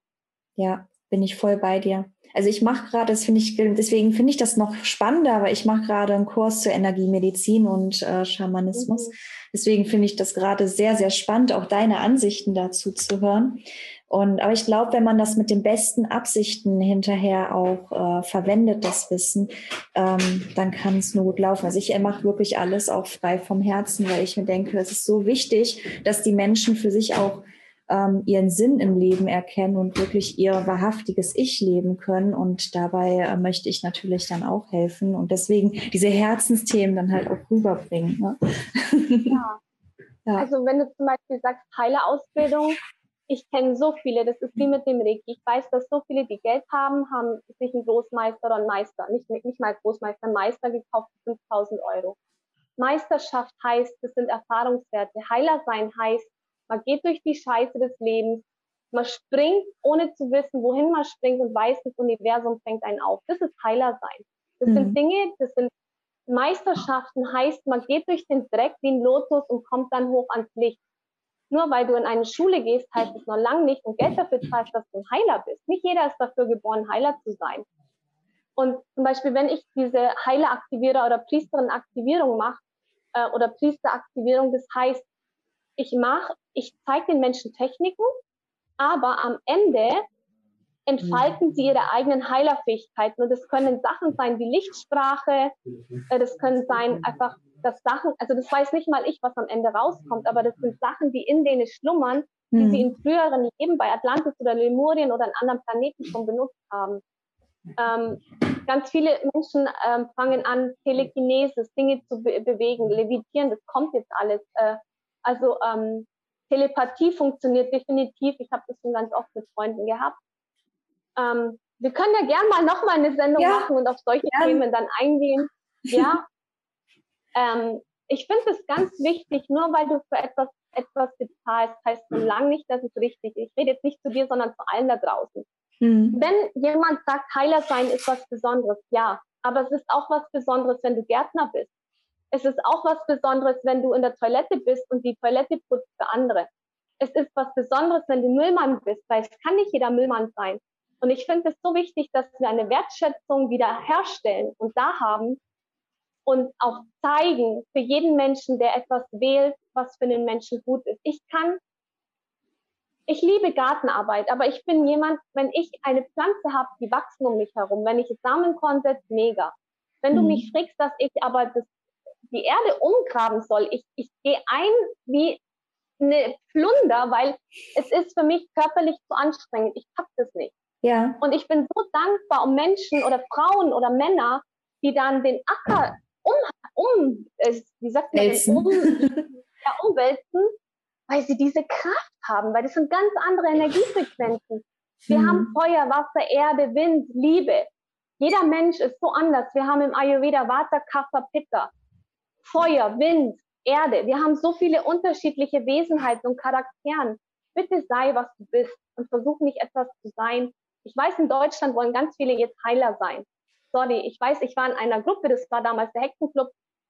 Ja, bin ich voll bei dir. Also ich mache gerade, das finde ich, deswegen finde ich das noch spannender, aber ich mache gerade einen Kurs zur Energiemedizin und äh, Schamanismus. Mhm. Deswegen finde ich das gerade sehr, sehr spannend, auch deine Ansichten dazu zu hören. Und aber ich glaube, wenn man das mit den besten Absichten hinterher auch äh, verwendet, das Wissen, ähm, dann kann es nur gut laufen. Also ich mache wirklich alles auch frei vom Herzen, weil ich mir denke, es ist so wichtig, dass die Menschen für sich auch ähm, ihren Sinn im Leben erkennen und wirklich ihr wahrhaftiges Ich leben können. Und dabei äh, möchte ich natürlich dann auch helfen und deswegen diese Herzensthemen dann halt auch rüberbringen. Ne? Ja. ja. Also wenn du zum Beispiel sagst, Heilerausbildung, ich kenne so viele, das ist wie mit dem Reiki. Ich weiß, dass so viele, die Geld haben, haben sich einen Großmeister oder einen Meister, nicht, nicht mal Großmeister, einen Meister gekauft für 5000 Euro. Meisterschaft heißt, das sind Erfahrungswerte. Heiler sein heißt, man geht durch die Scheiße des Lebens. Man springt, ohne zu wissen, wohin man springt und weiß, das Universum fängt einen auf. Das ist Heiler sein. Das mhm. sind Dinge, das sind Meisterschaften, heißt, man geht durch den Dreck wie ein Lotus und kommt dann hoch ans Licht. Nur weil du in eine Schule gehst, heißt es noch lange nicht und Geld dafür zahlst, dass du ein Heiler bist. Nicht jeder ist dafür geboren, Heiler zu sein. Und zum Beispiel, wenn ich diese Heileraktivierer oder Priesterin-Aktivierung mache, äh, oder Priesteraktivierung, das heißt, ich mache, ich zeige den Menschen Techniken, aber am Ende entfalten sie ihre eigenen Heilerfähigkeiten. Und das können Sachen sein wie Lichtsprache, äh, das können sein einfach, dass Sachen, also das weiß nicht mal ich, was am Ende rauskommt, aber das sind Sachen, die in denen schlummern, die mhm. sie in früheren Leben bei Atlantis oder Lemurien oder an anderen Planeten schon benutzt haben. Ähm, ganz viele Menschen ähm, fangen an, Telekinesis, Dinge zu be bewegen, levitieren, das kommt jetzt alles. Äh, also ähm, Telepathie funktioniert definitiv. Ich habe das schon ganz oft mit Freunden gehabt. Ähm, wir können ja gern mal nochmal eine Sendung ja, machen und auf solche gern. Themen dann eingehen. Ja. ähm, ich finde es ganz wichtig, nur weil du für etwas etwas bezahlst, heißt noch lange nicht, dass es richtig ist. Ich rede jetzt nicht zu dir, sondern zu allen da draußen. Mhm. Wenn jemand sagt, Heiler sein ist was Besonderes, ja, aber es ist auch was Besonderes, wenn du Gärtner bist es ist auch was Besonderes, wenn du in der Toilette bist und die Toilette putzt für andere. Es ist was Besonderes, wenn du Müllmann bist, weil es kann nicht jeder Müllmann sein. Und ich finde es so wichtig, dass wir eine Wertschätzung wieder herstellen und da haben und auch zeigen für jeden Menschen, der etwas wählt, was für den Menschen gut ist. Ich kann, ich liebe Gartenarbeit, aber ich bin jemand, wenn ich eine Pflanze habe, die wachsen um mich herum, wenn ich Samenkorn setze, mega. Wenn du mhm. mich fragst, dass ich aber das die Erde umgraben soll. Ich, ich gehe ein wie eine Plunder, weil es ist für mich körperlich zu anstrengend. Ich pack das nicht. Ja. Und ich bin so dankbar um Menschen oder Frauen oder Männer, die dann den Acker um, um äh, wie sagt man, um, ja, umwälzen, weil sie diese Kraft haben, weil das sind ganz andere Energiefrequenzen. Wir mhm. haben Feuer, Wasser, Erde, Wind, Liebe. Jeder Mensch ist so anders. Wir haben im Ayurveda Vata, Kapha, Pitta, Feuer, Wind, Erde. Wir haben so viele unterschiedliche Wesenheiten und Charakteren. Bitte sei, was du bist und versuch nicht etwas zu sein. Ich weiß, in Deutschland wollen ganz viele jetzt Heiler sein. Sorry, ich weiß, ich war in einer Gruppe, das war damals der Hexenclub,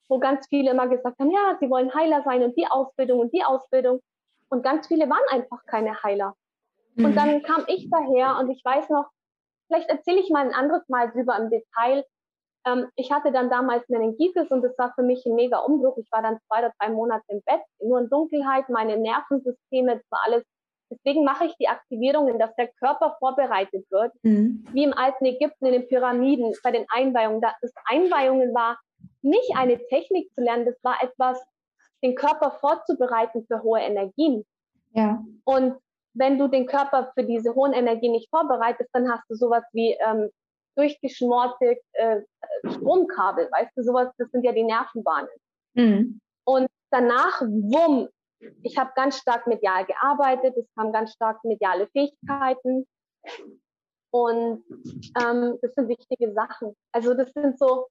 wo ganz viele immer gesagt haben, ja, sie wollen Heiler sein und die Ausbildung und die Ausbildung. Und ganz viele waren einfach keine Heiler. Mhm. Und dann kam ich daher und ich weiß noch, vielleicht erzähle ich mal ein anderes Mal drüber im Detail. Ähm, ich hatte dann damals Meningitis und das war für mich ein mega Umbruch. Ich war dann zwei oder drei Monate im Bett, nur in Dunkelheit, meine Nervensysteme, das war alles. Deswegen mache ich die Aktivierungen, dass der Körper vorbereitet wird, mhm. wie im alten Ägypten in den Pyramiden bei den Einweihungen. Das Einweihungen war nicht eine Technik zu lernen, das war etwas, den Körper vorzubereiten für hohe Energien. Ja. Und wenn du den Körper für diese hohen Energien nicht vorbereitest, dann hast du sowas wie ähm, durchgeschmorte äh, Stromkabel, weißt du, sowas, das sind ja die Nervenbahnen. Mhm. Und danach, wumm, ich habe ganz stark medial gearbeitet, es kamen ganz stark mediale Fähigkeiten. Und ähm, das sind wichtige Sachen. Also das sind so,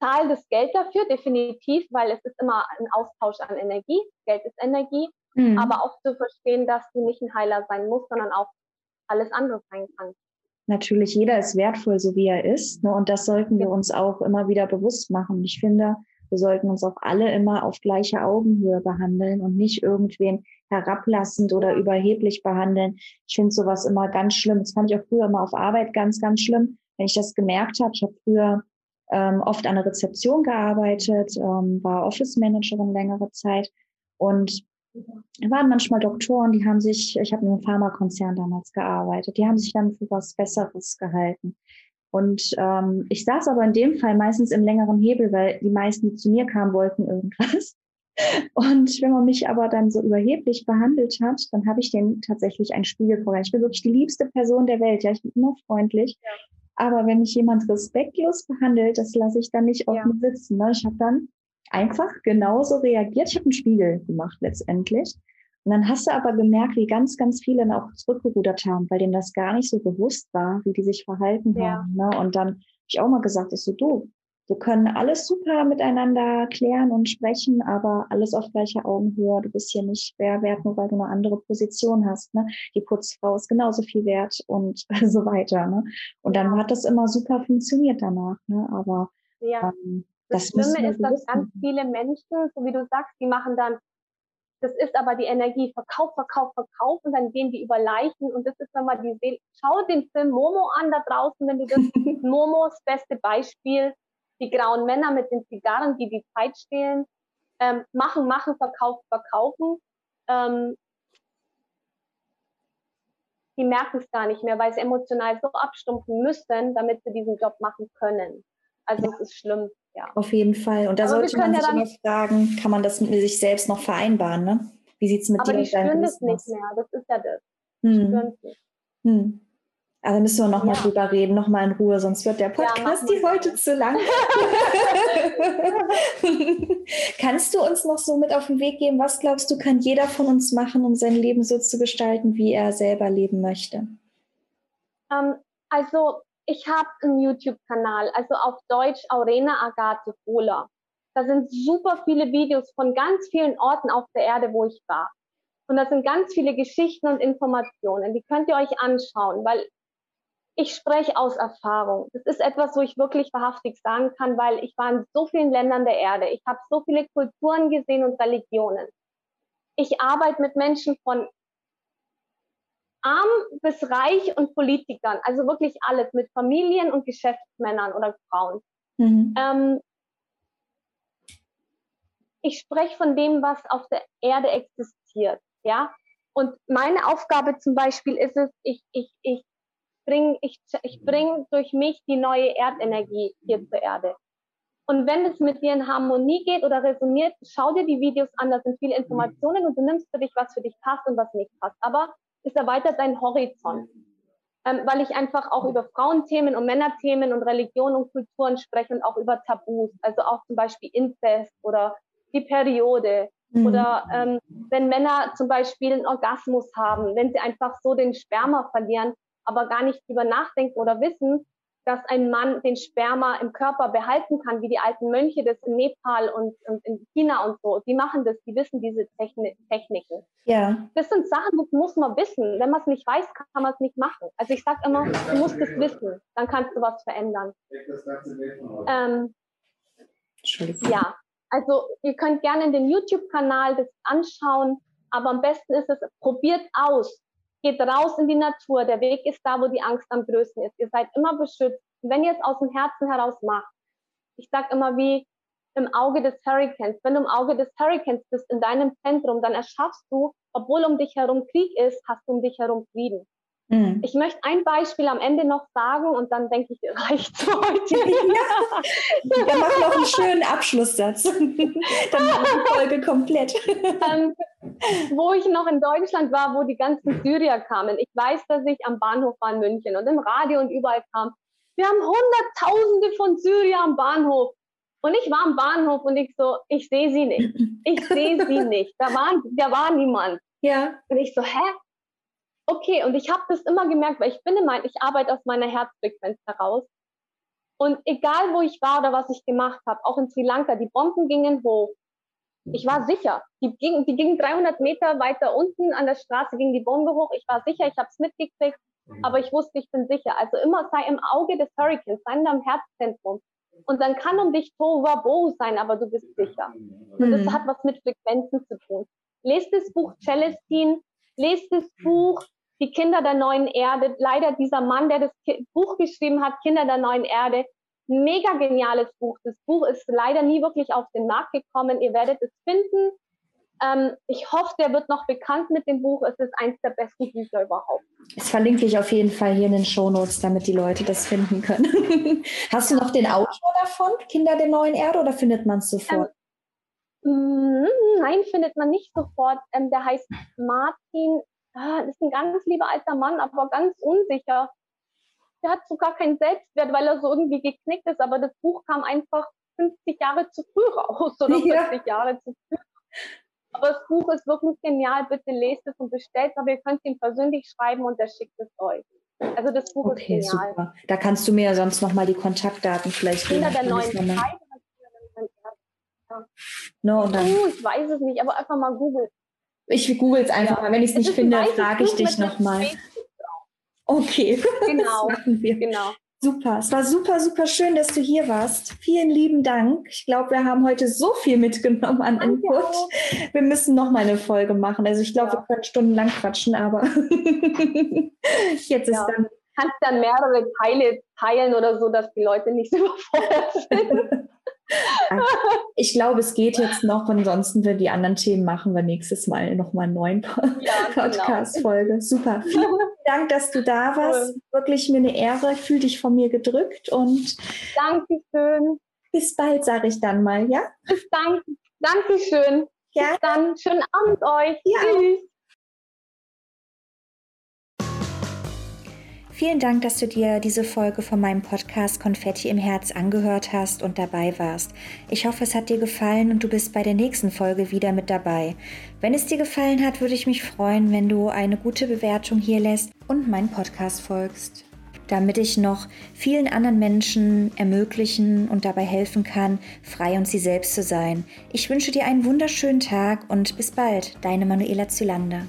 zahl das Geld dafür, definitiv, weil es ist immer ein Austausch an Energie. Geld ist Energie. Mhm. Aber auch zu verstehen, dass du nicht ein Heiler sein musst, sondern auch alles andere sein kannst. Natürlich, jeder ist wertvoll, so wie er ist. Ne? Und das sollten wir uns auch immer wieder bewusst machen. Ich finde, wir sollten uns auch alle immer auf gleicher Augenhöhe behandeln und nicht irgendwen herablassend oder überheblich behandeln. Ich finde sowas immer ganz schlimm. Das fand ich auch früher immer auf Arbeit ganz, ganz schlimm, wenn ich das gemerkt habe. Ich habe früher ähm, oft an der Rezeption gearbeitet, ähm, war Office Managerin längere Zeit und waren manchmal Doktoren, die haben sich, ich habe in einem Pharmakonzern damals gearbeitet, die haben sich dann für was Besseres gehalten. Und ähm, ich saß aber in dem Fall meistens im längeren Hebel, weil die meisten, die zu mir kamen, wollten irgendwas. Und wenn man mich aber dann so überheblich behandelt hat, dann habe ich denen tatsächlich ein Spiegel vorgehalten. Ich bin wirklich die liebste Person der Welt. Ja, ich bin immer freundlich. Ja. Aber wenn mich jemand respektlos behandelt, das lasse ich dann nicht auf ja. sitzen. Ne? Ich habe dann einfach genauso reagiert. Ich habe einen Spiegel gemacht letztendlich. Und dann hast du aber gemerkt, wie ganz, ganz viele dann auch zurückgerudert haben, weil denen das gar nicht so bewusst war, wie die sich verhalten ja. haben. Ne? Und dann habe ich auch mal gesagt, ich so, du, wir können alles super miteinander klären und sprechen, aber alles auf gleicher Augenhöhe. Du bist hier nicht wer wert, nur weil du eine andere Position hast. Ne? Die Putzfrau ist genauso viel wert und so weiter. Ne? Und dann hat das immer super funktioniert danach. Ne? Aber ja. ähm, das, das Schlimme ist, dass ganz viele Menschen, so wie du sagst, die machen dann, das ist aber die Energie, Verkauf, Verkauf, Verkauf und dann gehen die über Leichen und das ist dann mal die Seele. Schau den Film Momo an da draußen, wenn du das, Momos beste Beispiel, die grauen Männer mit den Zigarren, die die Zeit stehlen, ähm, machen, machen, verkaufen, verkaufen. Ähm, die merken es gar nicht mehr, weil sie emotional so abstumpfen müssen, damit sie diesen Job machen können. Also es ist schlimm. Ja. Auf jeden Fall. Und da Aber sollte man sich ja immer fragen, kann man das mit sich selbst noch vereinbaren? Ne? Wie sieht es mit Aber dir und deinem spüren das nicht mehr. Das ist ja das. Hm. Hm. Also müssen wir noch ja. drüber reden, noch mal in Ruhe, sonst wird der Podcast ja, die heute zu lang. Kannst du uns noch so mit auf den Weg geben? Was glaubst du, kann jeder von uns machen, um sein Leben so zu gestalten, wie er selber leben möchte? Um, ähm, also ich habe einen YouTube-Kanal, also auf Deutsch Aurena Agathe Fohler. Da sind super viele Videos von ganz vielen Orten auf der Erde, wo ich war. Und da sind ganz viele Geschichten und Informationen. Die könnt ihr euch anschauen, weil ich spreche aus Erfahrung. Das ist etwas, wo ich wirklich wahrhaftig sagen kann, weil ich war in so vielen Ländern der Erde. Ich habe so viele Kulturen gesehen und Religionen. Ich arbeite mit Menschen von arm bis reich und Politikern, also wirklich alles mit Familien und Geschäftsmännern oder Frauen. Mhm. Ähm, ich spreche von dem, was auf der Erde existiert, ja. Und meine Aufgabe zum Beispiel ist es, ich, ich, ich bringe ich, ich bring durch mich die neue Erdenergie hier zur Erde. Und wenn es mit dir in Harmonie geht oder resoniert, schau dir die Videos an, da sind viele Informationen und du nimmst für dich, was für dich passt und was nicht passt. Aber es erweitert deinen Horizont. Ähm, weil ich einfach auch über Frauenthemen und Männerthemen und Religion und Kulturen spreche und auch über Tabus, also auch zum Beispiel Inzest oder die Periode mhm. oder ähm, wenn Männer zum Beispiel einen Orgasmus haben, wenn sie einfach so den Sperma verlieren, aber gar nicht drüber nachdenken oder wissen, dass ein Mann den Sperma im Körper behalten kann, wie die alten Mönche das in Nepal und, und in China und so. Die machen das, die wissen diese Techni Techniken. Ja. Das sind Sachen, das muss man wissen. Wenn man es nicht weiß, kann man es nicht machen. Also ich sage immer, du musst es wissen, dann kannst du was verändern. Ähm, ja, also ihr könnt gerne in den YouTube-Kanal das anschauen, aber am besten ist es, probiert aus. Geht raus in die Natur. Der Weg ist da, wo die Angst am größten ist. Ihr seid immer beschützt. Wenn ihr es aus dem Herzen heraus macht, ich sage immer wie im Auge des Hurricanes. Wenn du im Auge des Hurricanes bist, in deinem Zentrum, dann erschaffst du, obwohl um dich herum Krieg ist, hast du um dich herum Frieden. Mhm. Ich möchte ein Beispiel am Ende noch sagen und dann denke ich, reicht es heute. Ja. Dann mach noch einen schönen Abschlusssatz. dann machen die Folge komplett. Ähm, wo ich noch in Deutschland war, wo die ganzen Syrier kamen. Ich weiß, dass ich am Bahnhof war in München und im Radio und überall kam. Wir haben Hunderttausende von Syrier am Bahnhof. Und ich war am Bahnhof und ich so, ich sehe sie nicht. Ich sehe sie nicht. Da, waren, da war niemand. Ja. Und ich so, hä? Okay, und ich habe das immer gemerkt, weil ich bin immer, ich arbeite aus meiner Herzfrequenz heraus. Und egal, wo ich war oder was ich gemacht habe, auch in Sri Lanka, die Bomben gingen hoch. Ich war sicher. Die gingen, die gingen 300 Meter weiter unten an der Straße, ging die Bombe hoch. Ich war sicher, ich habe es mitgekriegt, aber ich wusste, ich bin sicher. Also immer sei im Auge des Hurricanes, sei in deinem Herzzentrum. Und dann kann um dich Tohuwabohu sein, aber du bist sicher. Und das hm. hat was mit Frequenzen zu tun. Lest das Buch Celestine, lest das Buch die Kinder der neuen Erde. Leider dieser Mann, der das Buch geschrieben hat, Kinder der neuen Erde. Mega geniales Buch. Das Buch ist leider nie wirklich auf den Markt gekommen. Ihr werdet es finden. Ähm, ich hoffe, der wird noch bekannt mit dem Buch. Es ist eines der besten Bücher überhaupt. Das verlinke ich auf jeden Fall hier in den Shownotes, damit die Leute das finden können. Hast du noch den Autor davon, Kinder der neuen Erde, oder findet man es sofort? Ähm, nein, findet man nicht sofort. Ähm, der heißt Martin ah, ist ein ganz lieber alter Mann, aber ganz unsicher. Der hat sogar keinen Selbstwert, weil er so irgendwie geknickt ist, aber das Buch kam einfach 50 Jahre zu früh raus oder ja. 40 Jahre zu früh. Aber das Buch ist wirklich genial. Bitte lest es und bestellt es, aber ihr könnt es ihm persönlich schreiben und er schickt es euch. Also das Buch okay, ist genial. Super. Da kannst du mir ja sonst nochmal die Kontaktdaten vielleicht geben. Kinder der neuen Zeit. No, und dann, oh, ich weiß es nicht, aber einfach mal googeln. Ich google es einfach ja. mal. Wenn ich es nicht finde, frage ich dich nochmal. Okay. Genau. genau. Super. Es war super, super schön, dass du hier warst. Vielen lieben Dank. Ich glaube, wir haben heute so viel mitgenommen an Danke Input. Auch. Wir müssen noch mal eine Folge machen. Also ich glaube, ja. wir können stundenlang quatschen, aber jetzt ist ja. dann. Kannst dann mehrere Teile teilen oder so, dass die Leute nicht so überfordert sind. Ich glaube, es geht jetzt noch. Ansonsten wir die anderen Themen machen wir nächstes Mal nochmal einen neuen ja, genau. Podcast-Folge. Genau. Super. Vielen Dank, dass du da warst. Wirklich mir eine Ehre. Ich fühle dich von mir gedrückt und Dankeschön. Bis bald, sage ich dann mal, ja? Bis dann. Dankeschön. Ja. Bis dann. Schönen Abend euch. Ja. Tschüss. Vielen Dank, dass du dir diese Folge von meinem Podcast Konfetti im Herz angehört hast und dabei warst. Ich hoffe, es hat dir gefallen und du bist bei der nächsten Folge wieder mit dabei. Wenn es dir gefallen hat, würde ich mich freuen, wenn du eine gute Bewertung hier lässt und meinen Podcast folgst damit ich noch vielen anderen Menschen ermöglichen und dabei helfen kann, frei und sie selbst zu sein. Ich wünsche dir einen wunderschönen Tag und bis bald, deine Manuela Zylander.